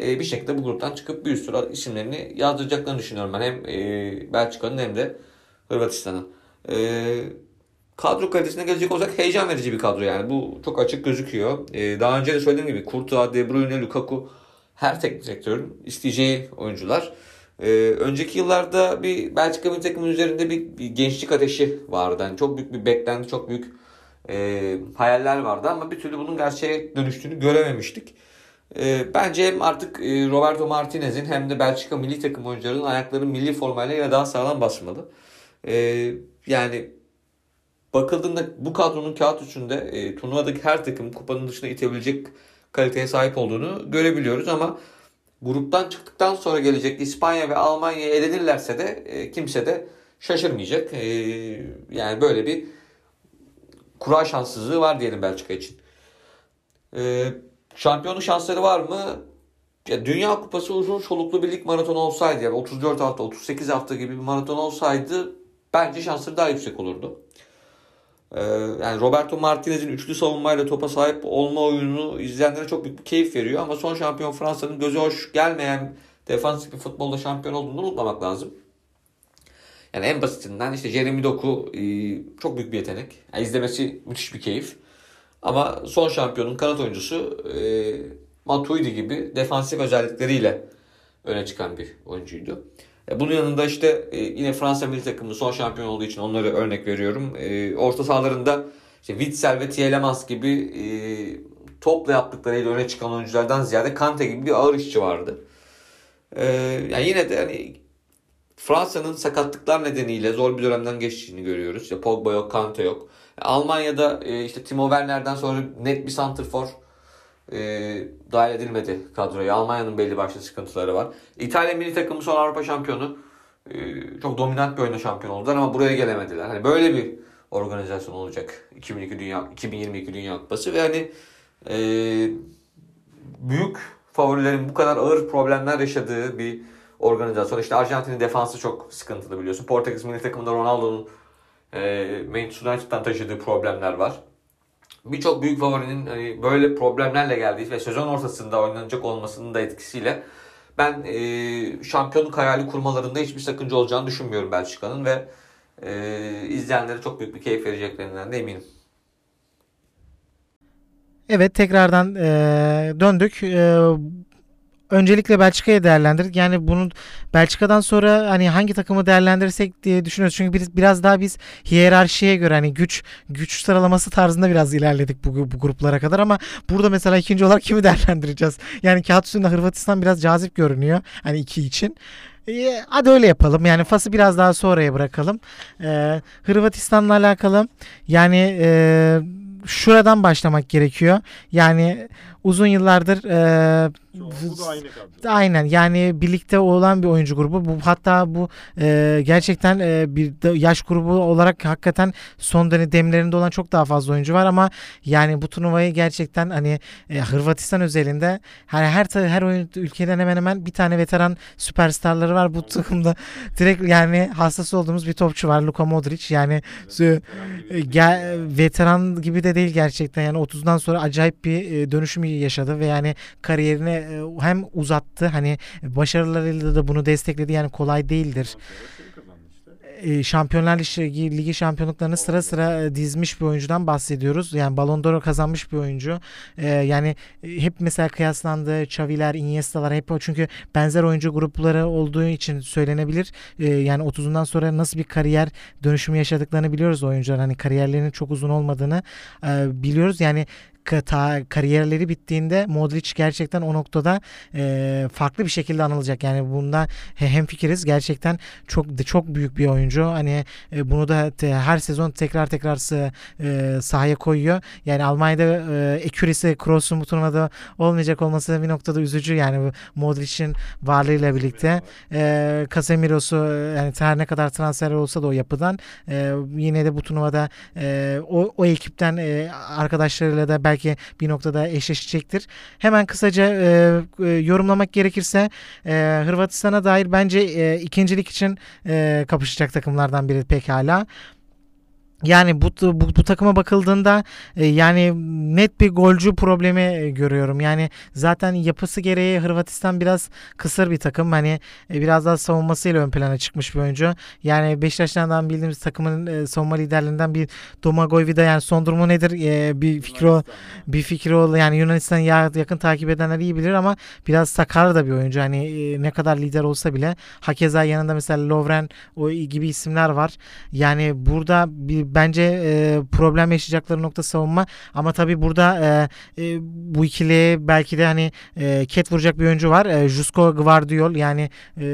E, bir şekilde bu gruptan çıkıp bir sürü isimlerini yazdıracaklarını düşünüyorum ben hem e, Belçika'nın hem de Hırvatistan'ın. E, kadro kalitesine gelecek olacak heyecan verici bir kadro yani. Bu çok açık gözüküyor. Ee, daha önce de söylediğim gibi Courtois, De Bruyne, Lukaku her teknik direktörün isteyeceği oyuncular. Ee, önceki yıllarda bir Belçika milli takımının üzerinde bir, bir gençlik ateşi vardı. Yani çok büyük bir beklenti, çok büyük e, hayaller vardı ama bir türlü bunun gerçeğe dönüştüğünü görememiştik. E, bence hem artık e, Roberto Martinez'in hem de Belçika milli takım oyuncularının ayakları milli formayla yine daha sağlam basmalı. E, yani bakıldığında bu kadronun kağıt üstünde e, turnuvadaki her takım kupanın dışına itebilecek kaliteye sahip olduğunu görebiliyoruz ama gruptan çıktıktan sonra gelecek İspanya ve Almanya'yı elenirlerse de e, kimse de şaşırmayacak. E, yani böyle bir kura şanssızlığı var diyelim Belçika için. E, şampiyonluk şansları var mı? Ya Dünya Kupası uzun soluklu bir lig maratonu olsaydı yani 34 hafta 38 hafta gibi bir maraton olsaydı bence şansları daha yüksek olurdu. Ee, yani Roberto Martinez'in üçlü savunmayla topa sahip olma oyunu izleyenlere çok büyük bir keyif veriyor ama son şampiyon Fransa'nın gözü hoş gelmeyen defansif bir futbolda şampiyon olduğunu unutmamak lazım. Yani en basitinden işte Jeremy Doku e, çok büyük bir yetenek. Yani izlemesi müthiş bir keyif. Ama son şampiyonun kanat oyuncusu e, Matuidi gibi defansif özellikleriyle öne çıkan bir oyuncuydu. E, bunun yanında işte e, yine Fransa milli takımı son şampiyon olduğu için onları örnek veriyorum. E, orta sahalarında işte Witzel ve Tielemans gibi topla yaptıklarıyla öne çıkan oyunculardan ziyade Kante gibi bir ağır işçi vardı. Yani yine de hani Fransa'nın sakatlıklar nedeniyle zor bir dönemden geçtiğini görüyoruz. İşte Pogba yok, Kante yok. Almanya'da işte Timo Werner'den sonra net bir santrfor e, dahil edilmedi kadroya. Almanya'nın belli başlı sıkıntıları var. İtalya milli takımı son Avrupa şampiyonu. E, çok dominant bir oyunda şampiyon oldular ama buraya gelemediler. Hani böyle bir organizasyon olacak 2002 Dünya 2022 Dünya Kupası ve hani e, büyük favorilerin bu kadar ağır problemler yaşadığı bir organizasyon. İşte Arjantin'in defansı çok sıkıntılı biliyorsun. Portekiz milli takımında Ronaldo'nun e, Manchester United'dan taşıdığı problemler var birçok büyük favorinin hani böyle problemlerle geldiği ve sezon ortasında oynanacak olmasının da etkisiyle ben e, şampiyonluk hayali kurmalarında hiçbir sakınca olacağını düşünmüyorum Belçika'nın ve e, izleyenlere çok büyük bir keyif vereceklerinden de eminim. Evet tekrardan e, döndük. E, öncelikle Belçika'yı değerlendirdik. Yani bunu Belçika'dan sonra hani hangi takımı değerlendirirsek diye düşünüyoruz. Çünkü biz, biraz daha biz hiyerarşiye göre hani güç güç sıralaması tarzında biraz ilerledik bu, bu gruplara kadar ama burada mesela ikinci olarak kimi (laughs) değerlendireceğiz? Yani kağıt üstünde Hırvatistan biraz cazip görünüyor. Hani iki için. E, hadi öyle yapalım. Yani Fas'ı biraz daha sonraya bırakalım. E, Hırvatistan'la alakalı yani e, şuradan başlamak gerekiyor. Yani uzun yıllardır e, da aynı kadro. Aynen yani birlikte olan bir oyuncu grubu. Bu hatta bu e, gerçekten e, bir yaş grubu olarak hakikaten son demlerinde olan çok daha fazla oyuncu var ama yani bu turnuvayı gerçekten hani e, Hırvatistan özelinde her her her oyun ülkeden hemen hemen bir tane veteran süperstarları var bu takımda. Direkt yani hastası olduğumuz bir topçu var Luka Modric yani evet, veteran, gibi. veteran gibi de değil gerçekten yani 30'dan sonra acayip bir dönüşüm yaşadı ve yani kariyerine e, hem uzattı hani başarılarıyla da bunu destekledi yani kolay değildir. E, Şampiyonlar Ligi, Ligi şampiyonluklarını sıra sıra e, dizmiş bir oyuncudan bahsediyoruz. Yani Ballon d'Or kazanmış bir oyuncu. Yani hep mesela kıyaslandı Xavi'ler, Iniesta'lar hep o çünkü benzer oyuncu grupları olduğu için söylenebilir. Yani 30'undan sonra nasıl bir kariyer dönüşümü yaşadıklarını biliyoruz oyuncular. Hani kariyerlerinin çok uzun olmadığını biliyoruz. Yani ta, kariyerleri bittiğinde Modric gerçekten o noktada e, farklı bir şekilde anılacak. Yani bunda hem fikiriz gerçekten çok çok büyük bir oyuncu. Hani e, bunu da te, her sezon tekrar tekrar e, sahaya koyuyor. Yani Almanya'da e, Ekürisi Kroos'un bu turnuvada olmayacak olması bir noktada üzücü. Yani Modric'in varlığıyla birlikte e, Casemiro'su yani her ne kadar transfer olsa da o yapıdan e, yine de bu turnuvada e, o, o ekipten e, arkadaşlarıyla da belki belki bir noktada eşleşecektir. Hemen kısaca e, e, yorumlamak gerekirse e, Hırvatistan'a dair bence e, ikincilik için e, kapışacak takımlardan biri pekala. Yani bu, bu, bu takıma bakıldığında e, yani net bir golcü problemi e, görüyorum. Yani zaten yapısı gereği Hırvatistan biraz kısır bir takım. Hani e, biraz daha savunmasıyla ön plana çıkmış bir oyuncu. Yani Beşiktaş'tan bildiğimiz takımın e, savunma liderlerinden bir Domagoj Vida yani son durumu nedir? E, bir fikri o, bir fikri o yani Yunanistan yakın takip edenler iyi bilir ama biraz sakar da bir oyuncu. Hani e, ne kadar lider olsa bile hakeza yanında mesela Lovren o gibi isimler var. Yani burada bir bence e, problem yaşayacakları nokta savunma ama tabii burada e, e, bu ikili belki de hani e, ket vuracak bir oyuncu var. E, Jusko Gvardiol yani e,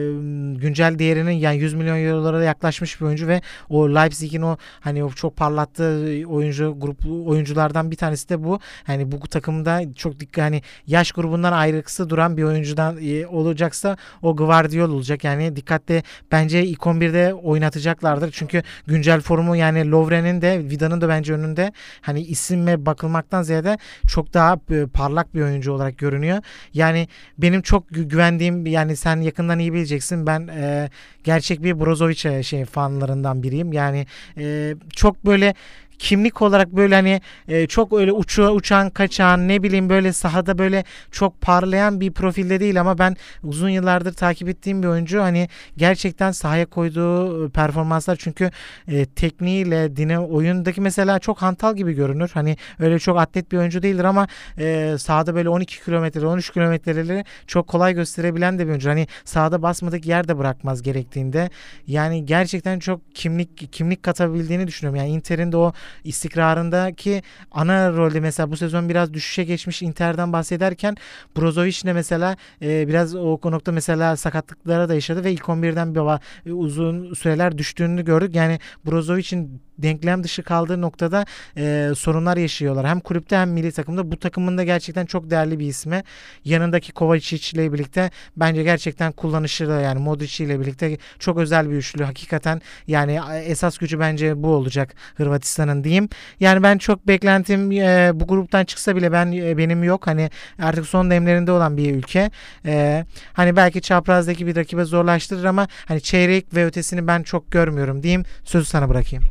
güncel değerinin yani 100 milyon eurolara yaklaşmış bir oyuncu ve o Leipzig'in o hani o çok parlattığı oyuncu grup oyunculardan bir tanesi de bu. Hani bu takımda çok dikkat hani yaş grubundan ayrıksı duran bir oyuncudan e, olacaksa o Gvardiol olacak. Yani dikkatli bence ilk 11'de oynatacaklardır. Çünkü güncel formu yani Lovren'in de Vida'nın da bence önünde hani isime bakılmaktan ziyade çok daha e, parlak bir oyuncu olarak görünüyor. Yani benim çok güvendiğim yani sen yakından iyi bileceksin. Ben e, gerçek bir Brozovic şey fanlarından biriyim. Yani e, çok böyle kimlik olarak böyle hani e, çok öyle uçu, uçan kaçan ne bileyim böyle sahada böyle çok parlayan bir profilde değil ama ben uzun yıllardır takip ettiğim bir oyuncu hani gerçekten sahaya koyduğu e, performanslar çünkü e, tekniğiyle dine oyundaki mesela çok hantal gibi görünür. Hani öyle çok atlet bir oyuncu değildir ama e, sahada böyle 12 kilometre 13 kilometreleri çok kolay gösterebilen de bir oyuncu. Hani sahada basmadık yer de bırakmaz gerektiğinde. Yani gerçekten çok kimlik kimlik katabildiğini düşünüyorum. Yani Inter'in de o istikrarındaki ana rolde mesela bu sezon biraz düşüşe geçmiş Inter'den bahsederken Brozovic de mesela e, biraz o nokta mesela sakatlıklara da yaşadı ve ilk 11'den bir uzun süreler düştüğünü gördük. Yani Brozovic'in denklem dışı kaldığı noktada e, sorunlar yaşıyorlar. Hem kulüpte hem milli takımda. Bu takımın da gerçekten çok değerli bir ismi. Yanındaki Kovacic ile birlikte bence gerçekten kullanışlı yani Modric ile birlikte çok özel bir üçlü. Hakikaten yani esas gücü bence bu olacak Hırvatistan'ın diyeyim. Yani ben çok beklentim e, bu gruptan çıksa bile ben e, benim yok. Hani artık son demlerinde olan bir ülke. E, hani belki çaprazdaki bir rakibe zorlaştırır ama hani çeyrek ve ötesini ben çok görmüyorum diyeyim. Sözü sana bırakayım.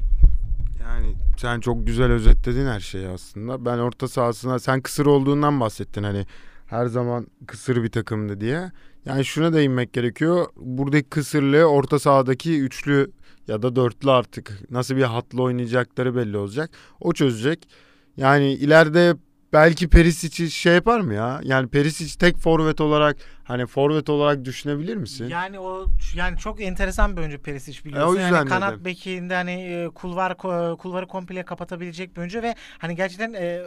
Yani sen çok güzel özetledin her şeyi aslında. Ben orta sahasına sen kısır olduğundan bahsettin hani her zaman kısır bir takımdı diye. Yani şuna değinmek gerekiyor. Buradaki kısırlığı orta sahadaki üçlü ya da dörtlü artık nasıl bir hatla oynayacakları belli olacak. O çözecek. Yani ileride belki Perisic'i şey yapar mı ya? Yani Perisic tek forvet olarak hani forvet olarak düşünebilir misin? Yani o yani çok enteresan bir oyuncu Perisic biliyorsun. E, o yüzden yani kanat dedim. bekinde hani e, kulvar kulvarı komple kapatabilecek bir oyuncu ve hani gerçekten e,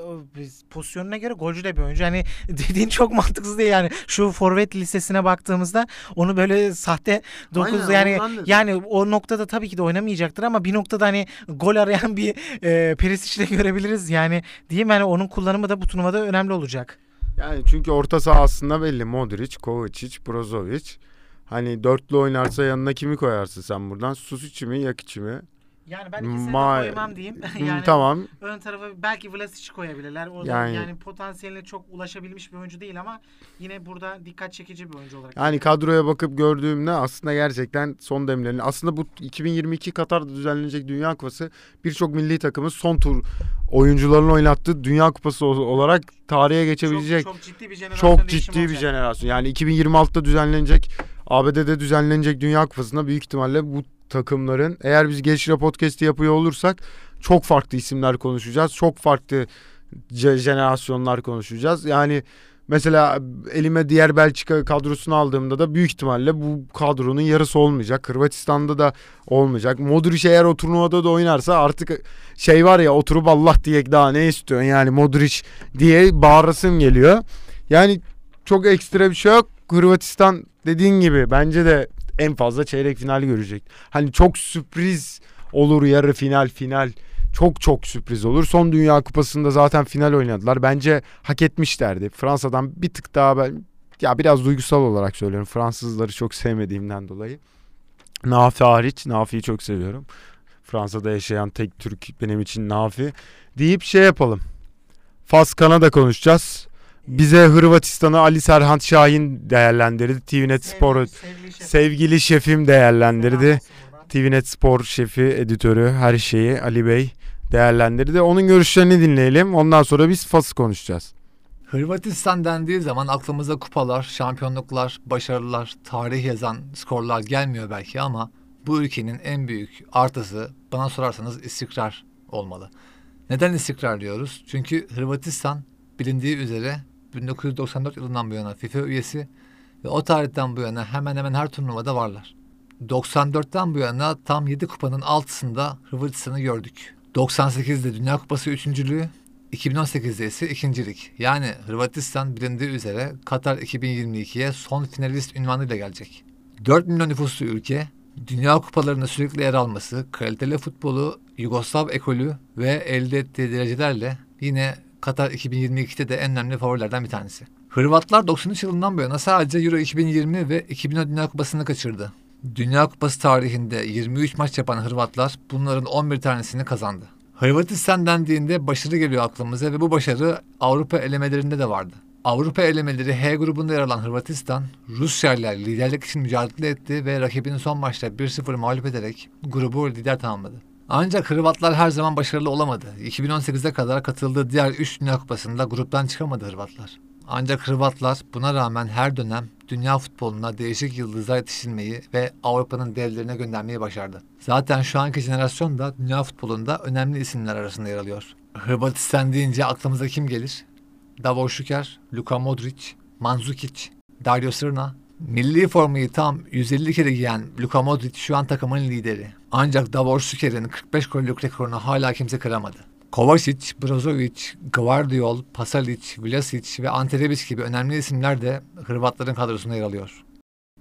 pozisyonuna göre golcü de bir oyuncu. Hani (laughs) dediğin çok mantıksız değil yani. Şu forvet listesine baktığımızda onu böyle sahte 9 yani yani o noktada tabii ki de oynamayacaktır ama bir noktada hani gol arayan bir e, Perisic de görebiliriz. Yani diyeyim yani onun kullanımı da bu turnuvada önemli olacak. Yani çünkü orta saha aslında belli. Modric, Kovacic, Brozovic. Hani dörtlü oynarsa yanına kimi koyarsın sen buradan? Susic mi, Yakic mi? Yani ben ikisini Ma- koymam diyeyim. (laughs) yani tamam. Ön tarafa belki Vlasic koyabilirler. O yani, yani potansiyeline çok ulaşabilmiş bir oyuncu değil ama yine burada dikkat çekici bir oyuncu olarak. Yani kadroya bakıp gördüğümde aslında gerçekten son demlerin aslında bu 2022 Katar'da düzenlenecek Dünya Kupası birçok milli takımın son tur oyuncuların oynattığı Dünya Kupası olarak tarihe geçebilecek. Çok, çok ciddi bir jenerasyon. Çok ciddi bir jenerasyon. Yani 2026'da düzenlenecek ABD'de düzenlenecek Dünya Kupası'nda büyük ihtimalle bu takımların eğer biz Geçire Podcast'i yapıyor olursak çok farklı isimler konuşacağız. Çok farklı jenerasyonlar konuşacağız. Yani mesela elime diğer Belçika kadrosunu aldığımda da büyük ihtimalle bu kadronun yarısı olmayacak. Hırvatistan'da da olmayacak. Modric eğer o turnuvada da oynarsa artık şey var ya oturup Allah diye daha ne istiyorsun yani Modric diye bağırasım geliyor. Yani çok ekstra bir şey yok. Hırvatistan dediğin gibi bence de en fazla çeyrek final görecek. Hani çok sürpriz olur yarı final final. Çok çok sürpriz olur. Son Dünya Kupası'nda zaten final oynadılar. Bence hak etmişlerdi. Fransa'dan bir tık daha ben ya biraz duygusal olarak söylüyorum. Fransızları çok sevmediğimden dolayı. Nafi hariç. Nafi'yi çok seviyorum. Fransa'da yaşayan tek Türk benim için Nafi. Deyip şey yapalım. Fas Kanada konuşacağız. Bize Hırvatistan'ı Ali Serhan Şahin değerlendirdi. TVNet Spor sevgili, sevgili şefim değerlendirdi. TVNet Spor şefi, editörü, her şeyi Ali Bey değerlendirdi. Onun görüşlerini dinleyelim. Ondan sonra biz Fas'ı konuşacağız. Hırvatistan dendiği zaman aklımıza kupalar, şampiyonluklar, başarılar, tarih yazan skorlar gelmiyor belki ama bu ülkenin en büyük artısı bana sorarsanız istikrar olmalı. Neden istikrar diyoruz? Çünkü Hırvatistan bilindiği üzere 1994 yılından bu yana FIFA üyesi ve o tarihten bu yana hemen hemen her turnuvada varlar. 94'ten bu yana tam 7 kupanın altısında Hırvatistan'ı gördük. 98'de Dünya Kupası üçüncülüğü, 2018'de ise ikincilik. Yani Hırvatistan bilindiği üzere Katar 2022'ye son finalist ünvanıyla gelecek. 4 milyon nüfuslu ülke, Dünya kupalarında sürekli yer alması, kaliteli futbolu, Yugoslav ekolü ve elde ettiği derecelerle yine Katar 2022'de de en önemli favorilerden bir tanesi. Hırvatlar 93 yılından bu yana sadece Euro 2020 ve 2010 Dünya Kupası'nı kaçırdı. Dünya Kupası tarihinde 23 maç yapan Hırvatlar bunların 11 tanesini kazandı. Hırvatistan dendiğinde başarı geliyor aklımıza ve bu başarı Avrupa elemelerinde de vardı. Avrupa elemeleri H grubunda yer alan Hırvatistan, Rusya ile liderlik için mücadele etti ve rakibini son maçta 1-0 mağlup ederek grubu lider tamamladı. Ancak Hırvatlar her zaman başarılı olamadı. 2018'e kadar katıldığı diğer 3 Dünya Kupası'nda gruptan çıkamadı Hırvatlar. Ancak Hırvatlar buna rağmen her dönem dünya futboluna değişik yıldızlar yetiştirmeyi ve Avrupa'nın devlerine göndermeyi başardı. Zaten şu anki jenerasyon da dünya futbolunda önemli isimler arasında yer alıyor. Hırvatistan deyince aklımıza kim gelir? Davor Şüker, Luka Modric, Mandzukic, Dario Srna. Milli formayı tam 150 kere giyen Luka Modric şu an takımın lideri. Ancak Davor Şüker'in 45 gollük rekorunu hala kimse kıramadı. Kovacic, Brozovic, Gvardiol, Pasalic, Vlasic ve Ante Rebic gibi önemli isimler de Hırvatların kadrosunda yer alıyor.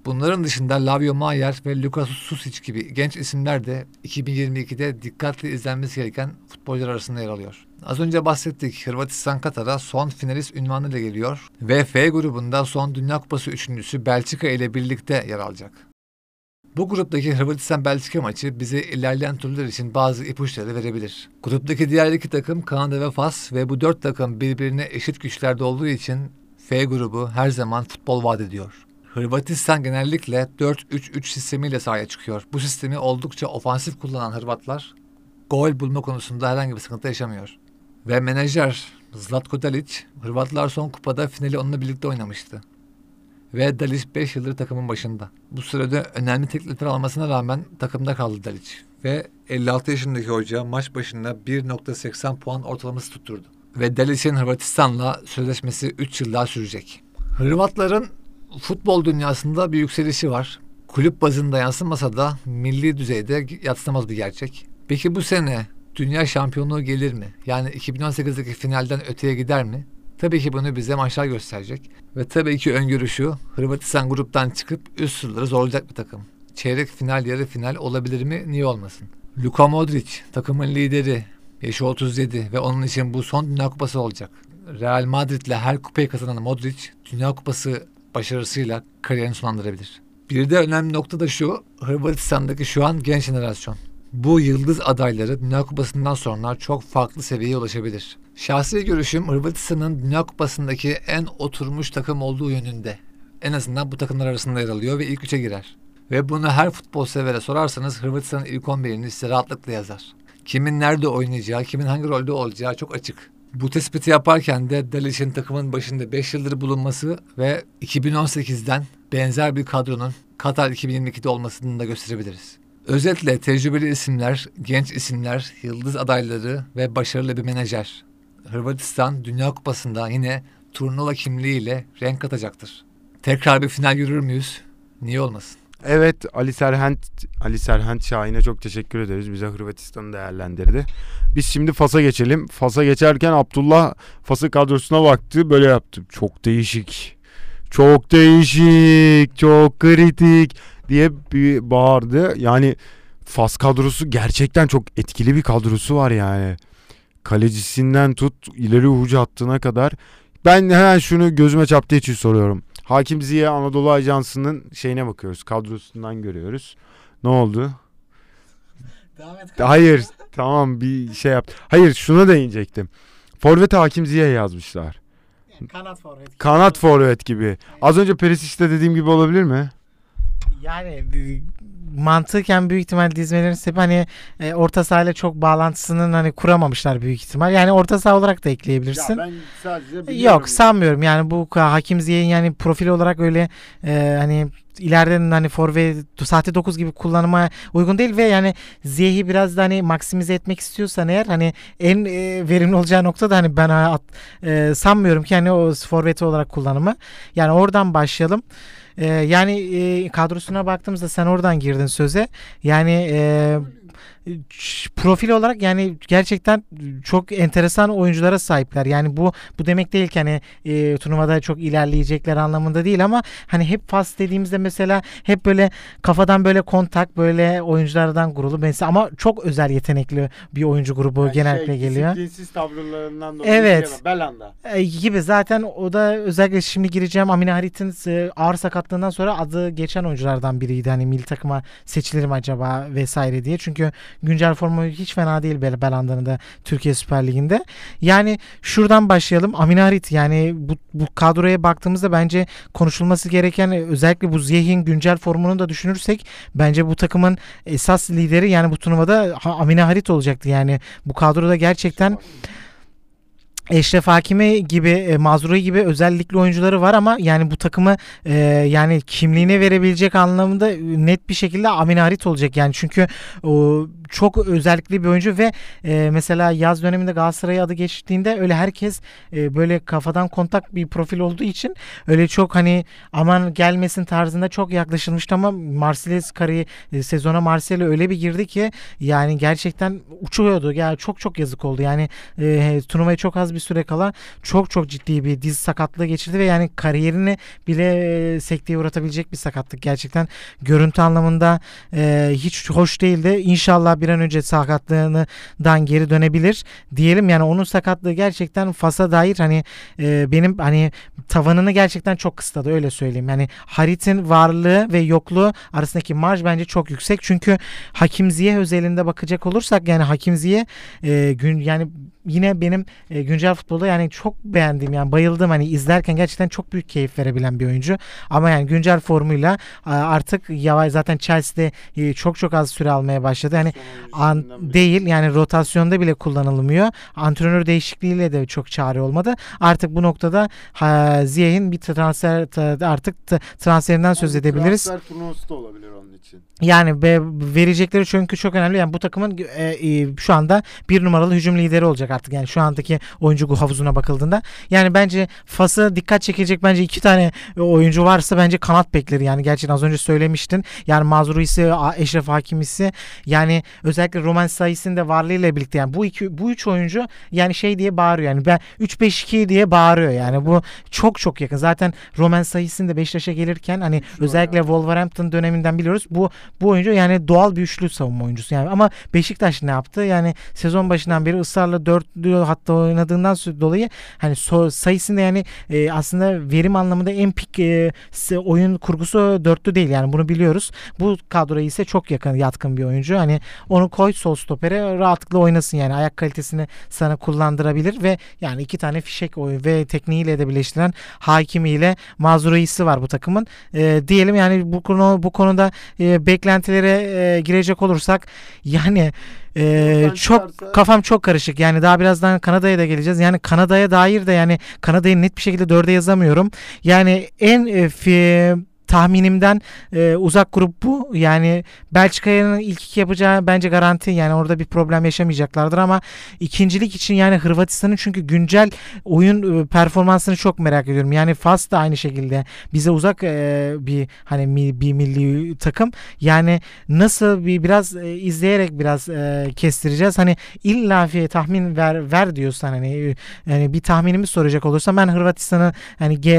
Bunların dışında Lavio Mayer ve Lukas Susic gibi genç isimler de 2022'de dikkatli izlenmesi gereken futbolcular arasında yer alıyor. Az önce bahsettik Hırvatistan Katar'a son finalist ünvanıyla geliyor ve F grubunda son Dünya Kupası üçüncüsü Belçika ile birlikte yer alacak. Bu gruptaki Hırvatistan-Belçika maçı bize ilerleyen turlar için bazı ipuçları verebilir. Gruptaki diğer iki takım Kanada ve Fas ve bu dört takım birbirine eşit güçlerde olduğu için F grubu her zaman futbol vaat ediyor. Hırvatistan genellikle 4-3-3 sistemiyle sahaya çıkıyor. Bu sistemi oldukça ofansif kullanan Hırvatlar gol bulma konusunda herhangi bir sıkıntı yaşamıyor. Ve menajer Zlatko Dalic, Hırvatlar son kupada finali onunla birlikte oynamıştı. Ve Dalic 5 yıldır takımın başında. Bu sürede önemli teklifler almasına rağmen takımda kaldı Dalic. Ve 56 yaşındaki hoca maç başında 1.80 puan ortalaması tutturdu. Ve Dalic'in Hırvatistan'la sözleşmesi 3 yıl daha sürecek. Hırvatların futbol dünyasında bir yükselişi var. Kulüp bazında yansımasa da milli düzeyde yatsınamaz bir gerçek. Peki bu sene dünya şampiyonluğu gelir mi? Yani 2018'deki finalden öteye gider mi? Tabii ki bunu bize maçlar gösterecek. Ve tabii ki öngörü şu, Hırvatistan gruptan çıkıp üst sırları zorlayacak bir takım. Çeyrek final, yarı final olabilir mi? Niye olmasın? Luka Modric, takımın lideri, yaşı 37 ve onun için bu son Dünya Kupası olacak. Real Madrid'le her kupayı kazanan Modric, Dünya Kupası başarısıyla kariyerini sonlandırabilir. Bir de önemli nokta da şu, Hırvatistan'daki şu an genç jenerasyon. Bu yıldız adayları Dünya Kupası'ndan sonra çok farklı seviyeye ulaşabilir. Şahsi görüşüm Hırvatistan'ın Dünya Kupası'ndaki en oturmuş takım olduğu yönünde. En azından bu takımlar arasında yer alıyor ve ilk üçe girer. Ve bunu her futbol severe sorarsanız Hırvatistan'ın ilk 11'ini size rahatlıkla yazar. Kimin nerede oynayacağı, kimin hangi rolde olacağı çok açık. Bu tespiti yaparken de Dalic'in takımın başında 5 yıldır bulunması ve 2018'den benzer bir kadronun Katar 2022'de olmasını da gösterebiliriz. Özetle tecrübeli isimler, genç isimler, yıldız adayları ve başarılı bir menajer. Hırvatistan Dünya Kupası'nda yine turnuva kimliğiyle renk katacaktır. Tekrar bir final görür müyüz? Niye olmasın? Evet Ali Serhent Ali Serhent Şahin'e çok teşekkür ederiz. Bize Hırvatistan'ı değerlendirdi. Biz şimdi Fas'a geçelim. Fas'a geçerken Abdullah Fas'ın kadrosuna baktı. Böyle yaptı. Çok değişik. Çok değişik. Çok kritik diye bir bağırdı. Yani Fas kadrosu gerçekten çok etkili bir kadrosu var yani. Kalecisinden tut ileri ucu hattına kadar. Ben hemen şunu gözüme çarptığı için soruyorum. Hakim Ziya Anadolu Ajansı'nın şeyine bakıyoruz. Kadrosundan görüyoruz. Ne oldu? Hayır. tamam bir şey yap. Hayır şuna değinecektim. Forvet Hakim Ziya yazmışlar. Kanat forvet. Kanat forvet gibi. Az önce Perisic'te dediğim gibi olabilir mi? Yani mantıken büyük ihtimal dizmelerin sebebi hani e, orta sahayla çok bağlantısının hani kuramamışlar büyük ihtimal. Yani orta saha olarak da ekleyebilirsin. ben sadece Yok sanmıyorum yani bu Hakim Ziyech'in yani profil olarak öyle e, hani ileriden hani forvet sahte 9 gibi kullanıma uygun değil ve yani Ziyech'i biraz da hani maksimize etmek istiyorsan eğer hani en e, verimli olacağı nokta da hani ben at, e, sanmıyorum ki hani o forveti olarak kullanımı. Yani oradan başlayalım. Ee, yani e, kadrosuna baktığımızda sen oradan girdin söze. Yani e, e, profil olarak yani gerçekten çok enteresan oyunculara sahipler. Yani bu bu demek değil ki hani e, turnuvada çok ilerleyecekler anlamında değil ama hani hep pas dediğimizde mesela hep böyle kafadan böyle kontak böyle oyunculardan kurulu mesela ama çok özel yetenekli bir oyuncu grubu Yani genellikle şey, geliyor. Disiplinsiz tavırlarından dolayı Evet. Belanda. E, gibi zaten o da özellikle şimdi gireceğim Amine Harit'in e, ağır sakatlığından sonra adı geçen oyunculardan biriydi. Hani milli takıma seçilir mi acaba vesaire diye. Çünkü güncel formu hiç fena değil Bel Belanda'nın da Türkiye Süper Ligi'nde. Yani şuradan başlayalım. Amine Harit yani bu, bu kadroya baktığımızda bence konuşulması gereken özellikle bu Ziyeh'in güncel formunu da düşünürsek bence bu takımın esas lideri yani bu turnuvada Harit olacaktı. Yani bu kadroda gerçekten Eşref Hakimi gibi, e, Mazrui gibi özellikle oyuncuları var ama yani bu takımı e, yani kimliğine verebilecek anlamında e, net bir şekilde Amine Harit olacak yani çünkü o çok özellikli bir oyuncu ve e, mesela yaz döneminde Galatasaray'a adı geçtiğinde öyle herkes e, böyle kafadan kontak bir profil olduğu için öyle çok hani aman gelmesin tarzında çok yaklaşılmıştı ama Marsilya'sı kariye e, sezona Marsilya öyle bir girdi ki yani gerçekten uçuyordu. Yani çok çok yazık oldu. Yani e, turnuvaya çok az bir süre kala çok çok ciddi bir diz sakatlığı geçirdi ve yani kariyerini bile e, sekteye uğratabilecek bir sakatlık. Gerçekten görüntü anlamında e, hiç hoş değildi. İnşallah bir an önce sakatlığından geri dönebilir diyelim. Yani onun sakatlığı gerçekten Fas'a dair hani e, benim hani tavanını gerçekten çok kısıtladı öyle söyleyeyim. Yani Harit'in varlığı ve yokluğu arasındaki marj bence çok yüksek. Çünkü Hakim Ziyeh özelinde bakacak olursak yani Hakim Ziyeh e, gün yani yine benim e, güncel futbolda yani çok beğendiğim yani bayıldım hani izlerken gerçekten çok büyük keyif verebilen bir oyuncu. Ama yani güncel formuyla artık yavaş zaten Chelsea'de e, çok çok az süre almaya başladı. Hani an, değil yani rotasyonda bile kullanılmıyor. Antrenör değişikliğiyle de çok çare olmadı. Artık bu noktada ha, Ziyeh'in bir transfer artık transferinden söz edebiliriz. Transfer turnuvası da olabilir onun için. Yani verecekleri çünkü çok önemli. Yani bu takımın e, e, şu anda bir numaralı hücum lideri olacak artık. Yani şu andaki oyuncu havuzuna bakıldığında. Yani bence Fas'a dikkat çekecek bence iki tane e, oyuncu varsa bence kanat bekleri. Yani gerçekten az önce söylemiştin. Yani Mazruisi, Eşref Hakimisi yani özellikle Roman Sayıs'ın da varlığıyla birlikte yani bu iki bu üç oyuncu yani şey diye bağırıyor. Yani ben 3-5-2 diye bağırıyor. Yani bu çok çok yakın. Zaten Roman Sayıs'ın da Beşiktaş'a gelirken hani özellikle Wolverhampton döneminden biliyoruz. Bu bu oyuncu yani doğal bir üçlü savunma oyuncusu yani ama Beşiktaş ne yaptı? Yani sezon başından beri ısrarla dörtlü hatta oynadığından sö- dolayı hani so, sayısında yani e, aslında verim anlamında en pik e, oyun kurgusu dörtlü değil yani bunu biliyoruz. Bu kadroya ise çok yakın yatkın bir oyuncu. Hani onu koy sol stopere rahatlıkla oynasın yani ayak kalitesini sana kullandırabilir ve yani iki tane fişek oyun ve tekniğiyle de birleştiren Hakimi ile Mazurayisi var bu takımın. E, diyelim yani bu konu bu konuda e, beklentilere e, girecek olursak yani e, Oradan çok çıkarsa- kafam çok karışık. Yani daha birazdan Kanada'ya da geleceğiz. Yani Kanada'ya dair de yani Kanada'yı net bir şekilde dörde yazamıyorum. Yani en e, fi- tahminimden e, uzak grup bu. Yani Belçika'nın ilk iki yapacağı bence garanti. Yani orada bir problem yaşamayacaklardır ama ikincilik için yani Hırvatistan'ın çünkü güncel oyun e, performansını çok merak ediyorum. Yani Fas da aynı şekilde bize uzak e, bir hani mi- bir milli takım. Yani nasıl bir biraz e, izleyerek biraz e, kestireceğiz. Hani illa bir tahmin ver ver diyorsan hani yani bir tahminimi soracak olursam ben Hırvatistan'ı hani G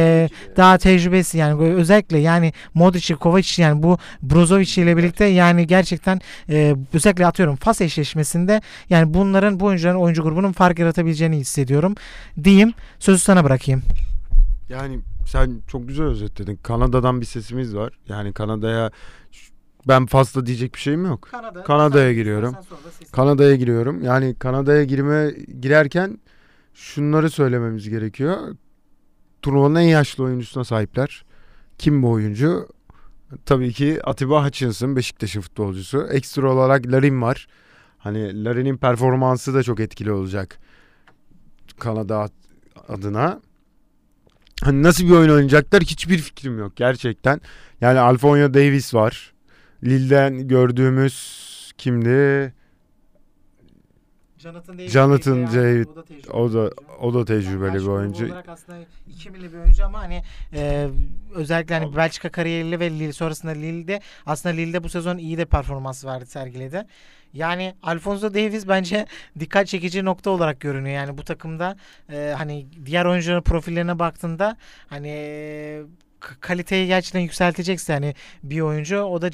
daha tecrübesi yani özellikle yani Modric, Kovacic yani bu Brozovic ile birlikte yani gerçekten e, özellikle atıyorum Fas eşleşmesinde yani bunların bu oyuncuların oyuncu grubunun fark yaratabileceğini hissediyorum. Diyeyim sözü sana bırakayım. Yani sen çok güzel özetledin. Kanada'dan bir sesimiz var. Yani Kanada'ya ben fazla diyecek bir şeyim yok. Kanada'ya giriyorum. Kanada'ya giriyorum. Yani Kanada'ya girme girerken şunları söylememiz gerekiyor. Turnuvanın en yaşlı oyuncusuna sahipler. Kim bu oyuncu? Tabii ki Atiba Hutchinson Beşiktaş'ın futbolcusu. Ekstra olarak Larin var. Hani Larin'in performansı da çok etkili olacak Kanada adına. Hani nasıl bir oyun oynayacaklar hiçbir fikrim yok gerçekten. Yani Alfonso Davis var. Lille'den gördüğümüz kimdi? Jonathan David. Jonathan David, o da tecrübeli O da o da tecrübeli Yani bir oyuncu. olarak aslında 2 milli bir oyuncu ama hani e, özellikle hani Belçika kariyeriyle ve Lille sonrasında Lille'de aslında Lille'de bu sezon iyi de performans verdi sergiledi. Yani Alfonso Davies bence (laughs) dikkat çekici nokta olarak görünüyor. Yani bu takımda e, hani diğer oyuncuların profillerine baktığında hani e, kaliteyi gerçekten yükseltecekse hani bir oyuncu o da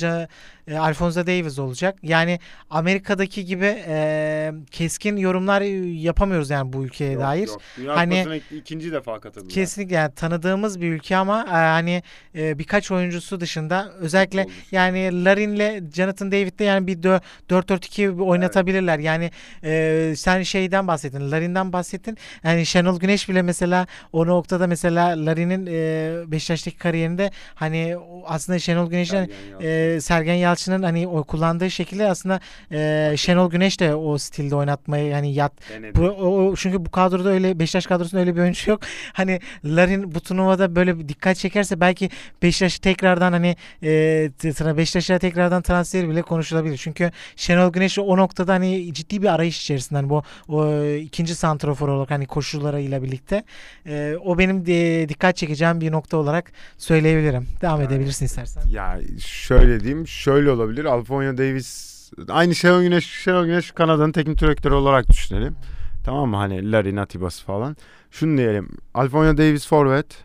e, Alfonso Davies olacak. Yani Amerika'daki gibi e, keskin yorumlar yapamıyoruz yani bu ülkeye dair. Dünya Hani- ikinci defa katıldılar. Kesinlikle yani tanıdığımız bir ülke ama e, hani e, birkaç oyuncusu dışında özellikle Futbolcusu. yani Larin'le Jonathan David'de yani bir dö- 4-4-2 bir oynatabilirler. Yani e, sen şeyden bahsettin, Larin'den bahsettin. Yani Şenol Güneş bile mesela o noktada mesela Larin'in e, Beşiktaş'taki kariyerinde hani aslında Şenol Güneş'in Sergen Yalçın. e, Sergen Yalçın'ın hani o kullandığı şekilde aslında e, Şenol Güneş de o stilde oynatmayı yani yat bu, o, çünkü bu kadroda öyle Beşiktaş kadrosunda öyle bir oyuncu yok. (laughs) Hani Larin bu turnuvada böyle bir dikkat çekerse belki Beşiktaş tekrardan hani e, Beşiktaş'a tekrardan transfer bile konuşulabilir. Çünkü Şenol Güneş o noktada hani ciddi bir arayış içerisinde hani bu o ikinci santrafor olarak hani koşullarıyla birlikte E, o benim de dikkat çekeceğim bir nokta olarak söyleyebilirim. Devam edebilirsin istersen. Ya şöyle diyeyim, şöyle olabilir. Alfonso Davis aynı Şenol Güneş, Şenol Güneş Kanada'nın teknik direktörü olarak düşünelim. Tamam mı? Hani Larry Natibas falan. Şunu diyelim. Alfonso Davis forvet.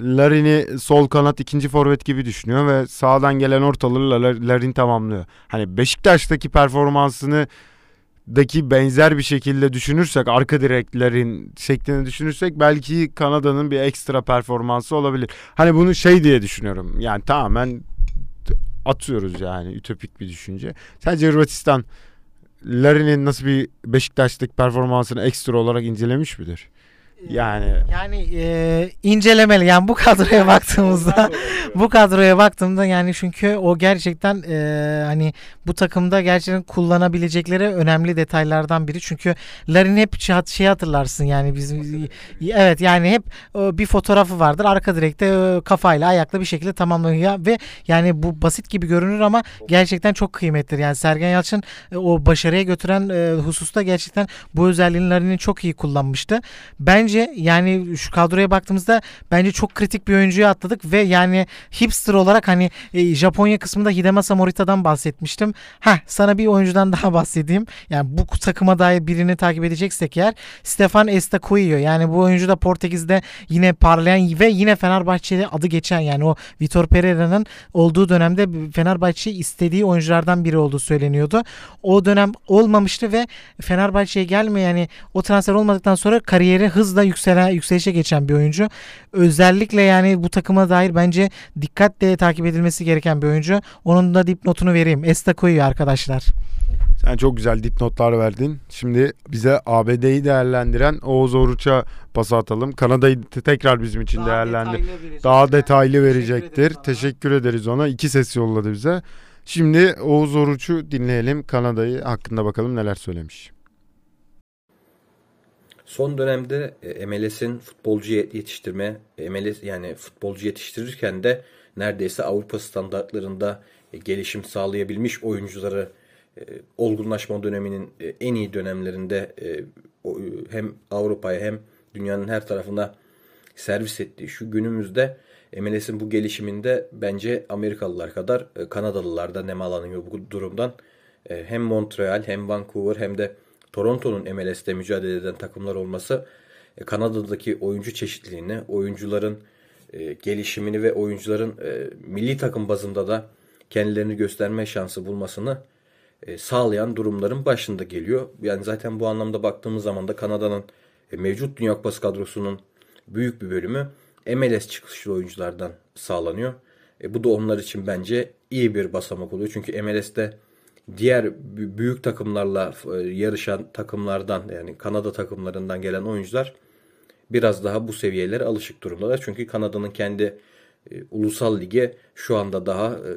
Larin'i sol kanat ikinci forvet gibi düşünüyor ve sağdan gelen ortaları La- Larin tamamlıyor. Hani Beşiktaş'taki performansını daki benzer bir şekilde düşünürsek arka direklerin şeklini düşünürsek belki Kanada'nın bir ekstra performansı olabilir. Hani bunu şey diye düşünüyorum. Yani tamamen atıyoruz yani ütopik bir düşünce. Sence Hırvatistan Larin'in nasıl bir Beşiktaş'taki performansını ekstra olarak incelemiş midir? Yani Yani e, incelemeli yani bu kadroya (laughs) baktığımızda bu kadroya baktığımda yani çünkü o gerçekten e, hani bu takımda gerçekten kullanabilecekleri önemli detaylardan biri. Çünkü Larin hep şey, şey hatırlarsın yani bizim evet yani hep e, bir fotoğrafı vardır. Arka direkte e, kafayla ayakla bir şekilde tamamlanıyor ve yani bu basit gibi görünür ama gerçekten çok kıymetlidir. Yani Sergen Yalçın e, o başarıya götüren e, hususta gerçekten bu özelliğini Larin'in çok iyi kullanmıştı. Bence yani şu kadroya baktığımızda bence çok kritik bir oyuncuyu atladık ve yani hipster olarak hani e, Japonya kısmında Hidemasa Morita'dan bahsetmiştim. Heh sana bir oyuncudan (laughs) daha bahsedeyim. Yani bu takıma dair birini takip edeceksek eğer Stefan Estacoio. Yani bu oyuncu da Portekiz'de yine parlayan ve yine Fenerbahçe'de adı geçen yani o Vitor Pereira'nın olduğu dönemde Fenerbahçe istediği oyunculardan biri olduğu söyleniyordu. O dönem olmamıştı ve Fenerbahçe'ye gelme yani o transfer olmadıktan sonra kariyeri hızla yükselen yükselişe geçen bir oyuncu. Özellikle yani bu takıma dair bence dikkatle takip edilmesi gereken bir oyuncu. Onun da dipnotunu vereyim. Estacoio arkadaşlar. sen çok güzel dipnotlar verdin. Şimdi bize ABD'yi değerlendiren Oğuz Oruç'a pas atalım. Kanada'yı te- tekrar bizim için değerlendir. Daha detaylı verecektir. Teşekkür ederiz ona. İki ses yolladı bize. Şimdi Oğuz Oruç'u dinleyelim. Kanada'yı hakkında bakalım neler söylemiş. Son dönemde e, MLS'in futbolcu ye- yetiştirme, MLS yani futbolcu yetiştirirken de neredeyse Avrupa standartlarında e, gelişim sağlayabilmiş oyuncuları e, olgunlaşma döneminin en iyi dönemlerinde hem Avrupa'ya hem dünyanın her tarafına servis ettiği şu günümüzde MLS'in bu gelişiminde bence Amerikalılar kadar Kanadalılar da nemalanıyor bu durumdan. Hem Montreal hem Vancouver hem de Toronto'nun MLS'te mücadele eden takımlar olması e, Kanada'daki oyuncu çeşitliliğini, oyuncuların e, gelişimini ve oyuncuların e, milli takım bazında da kendilerini gösterme şansı bulmasını sağlayan durumların başında geliyor. Yani zaten bu anlamda baktığımız zaman da Kanada'nın mevcut Dünya Kupası kadrosunun büyük bir bölümü MLS çıkışlı oyunculardan sağlanıyor. E, bu da onlar için bence iyi bir basamak oluyor. Çünkü MLS'te diğer bü- büyük takımlarla e, yarışan takımlardan yani Kanada takımlarından gelen oyuncular biraz daha bu seviyelere alışık durumdalar. Çünkü Kanada'nın kendi e, ulusal lige şu anda daha e,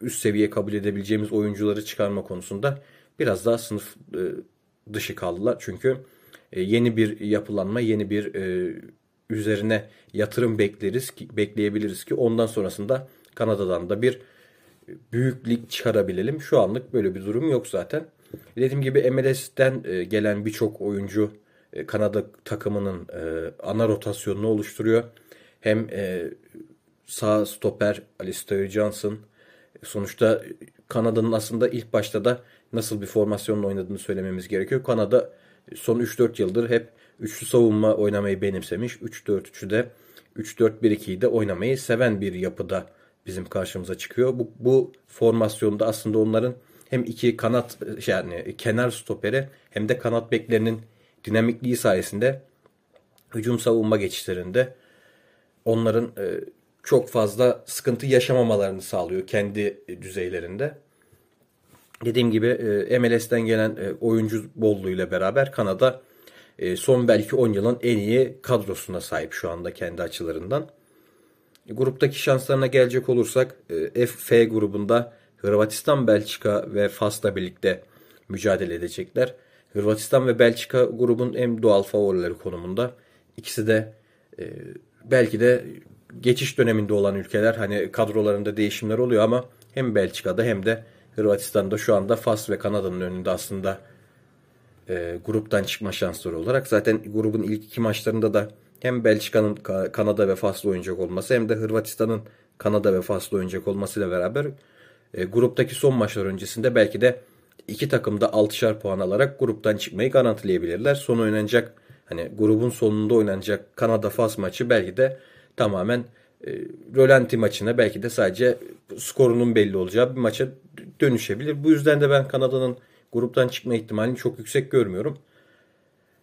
üst seviye kabul edebileceğimiz oyuncuları çıkarma konusunda biraz daha sınıf dışı kaldılar. Çünkü yeni bir yapılanma, yeni bir üzerine yatırım bekleriz ki bekleyebiliriz ki ondan sonrasında Kanada'dan da bir büyük lig çıkarabilelim. Şu anlık böyle bir durum yok zaten. Dediğim gibi MLS'den e, gelen birçok oyuncu e, Kanada takımının e, ana rotasyonunu oluşturuyor. Hem sağ stoper Alistair Johnson sonuçta Kanada'nın aslında ilk başta da nasıl bir formasyonla oynadığını söylememiz gerekiyor. Kanada son 3-4 yıldır hep üçlü savunma oynamayı benimsemiş. 3-4-3'ü de 3-4-1-2'yi de oynamayı seven bir yapıda bizim karşımıza çıkıyor. Bu, bu formasyonda aslında onların hem iki kanat yani kenar stoperi hem de kanat beklerinin dinamikliği sayesinde hücum savunma geçişlerinde onların e, çok fazla sıkıntı yaşamamalarını sağlıyor kendi düzeylerinde. Dediğim gibi e, MLS'den gelen e, oyuncu bolluğuyla beraber Kanada e, son belki 10 yılın en iyi kadrosuna sahip şu anda kendi açılarından. Gruptaki şanslarına gelecek olursak e, F grubunda Hırvatistan, Belçika ve Fas'la birlikte mücadele edecekler. Hırvatistan ve Belçika grubun en doğal favorileri konumunda. İkisi de e, belki de geçiş döneminde olan ülkeler. Hani kadrolarında değişimler oluyor ama hem Belçika'da hem de Hırvatistan'da şu anda Fas ve Kanada'nın önünde aslında e, gruptan çıkma şansları olarak. Zaten grubun ilk iki maçlarında da hem Belçika'nın Kanada ve Fas'la oynayacak olması hem de Hırvatistan'ın Kanada ve Fas'la oynayacak olmasıyla beraber e, gruptaki son maçlar öncesinde belki de iki takım da 6'şar puan alarak gruptan çıkmayı garantileyebilirler. Son oynanacak hani grubun sonunda oynanacak Kanada Fas maçı belki de tamamen e, rölanti maçına belki de sadece skorunun belli olacağı bir maça dönüşebilir. Bu yüzden de ben Kanada'nın gruptan çıkma ihtimalini çok yüksek görmüyorum.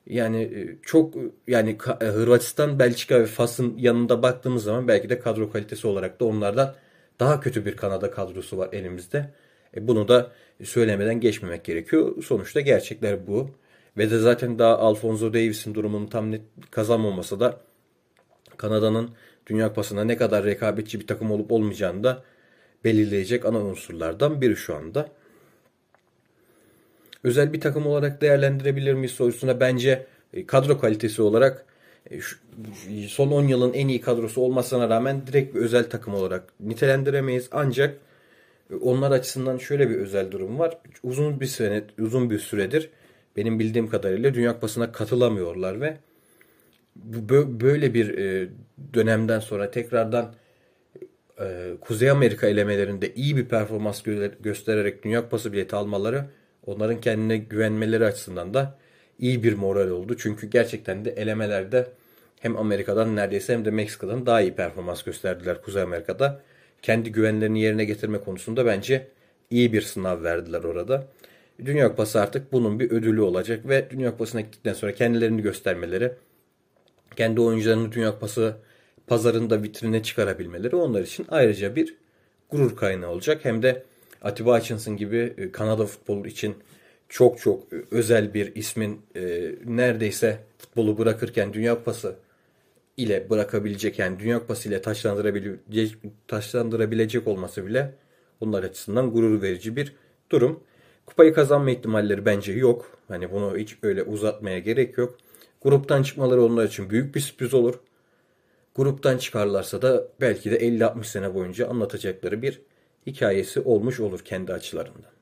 Yani e, çok yani e, Hırvatistan, Belçika ve Fas'ın yanında baktığımız zaman belki de kadro kalitesi olarak da onlardan daha kötü bir Kanada kadrosu var elimizde. E bunu da söylemeden geçmemek gerekiyor. Sonuçta gerçekler bu. Ve de zaten daha Alfonso Davis'in durumunu tam net kazanmaması da Kanada'nın Dünya Kupası'nda ne kadar rekabetçi bir takım olup olmayacağını da belirleyecek ana unsurlardan biri şu anda. Özel bir takım olarak değerlendirebilir miyiz sorusuna bence e, kadro kalitesi olarak e, son 10 yılın en iyi kadrosu olmasına rağmen direkt bir özel takım olarak nitelendiremeyiz. Ancak e, onlar açısından şöyle bir özel durum var. Uzun bir sene, uzun bir süredir benim bildiğim kadarıyla Dünya Kupası'na katılamıyorlar ve böyle bir dönemden sonra tekrardan Kuzey Amerika elemelerinde iyi bir performans göstererek Dünya Kupası bileti almaları onların kendine güvenmeleri açısından da iyi bir moral oldu. Çünkü gerçekten de elemelerde hem Amerika'dan neredeyse hem de Meksika'dan daha iyi performans gösterdiler Kuzey Amerika'da. Kendi güvenlerini yerine getirme konusunda bence iyi bir sınav verdiler orada. Dünya Kupası artık bunun bir ödülü olacak ve Dünya Kupası'na gittikten sonra kendilerini göstermeleri, kendi oyuncularını Dünya Kupası pazarında vitrine çıkarabilmeleri onlar için ayrıca bir gurur kaynağı olacak. Hem de Atiba Hutchinson gibi e, Kanada futbolu için çok çok e, özel bir ismin e, neredeyse futbolu bırakırken Dünya Kupası ile bırakabilecek yani Dünya Kupası ile taşlandırabilecek, taşlandırabilecek olması bile onlar açısından gurur verici bir durum. Kupayı kazanma ihtimalleri bence yok. Hani bunu hiç öyle uzatmaya gerek yok. Gruptan çıkmaları onlar için büyük bir sürpriz olur. Gruptan çıkarlarsa da belki de 50-60 sene boyunca anlatacakları bir hikayesi olmuş olur kendi açılarından.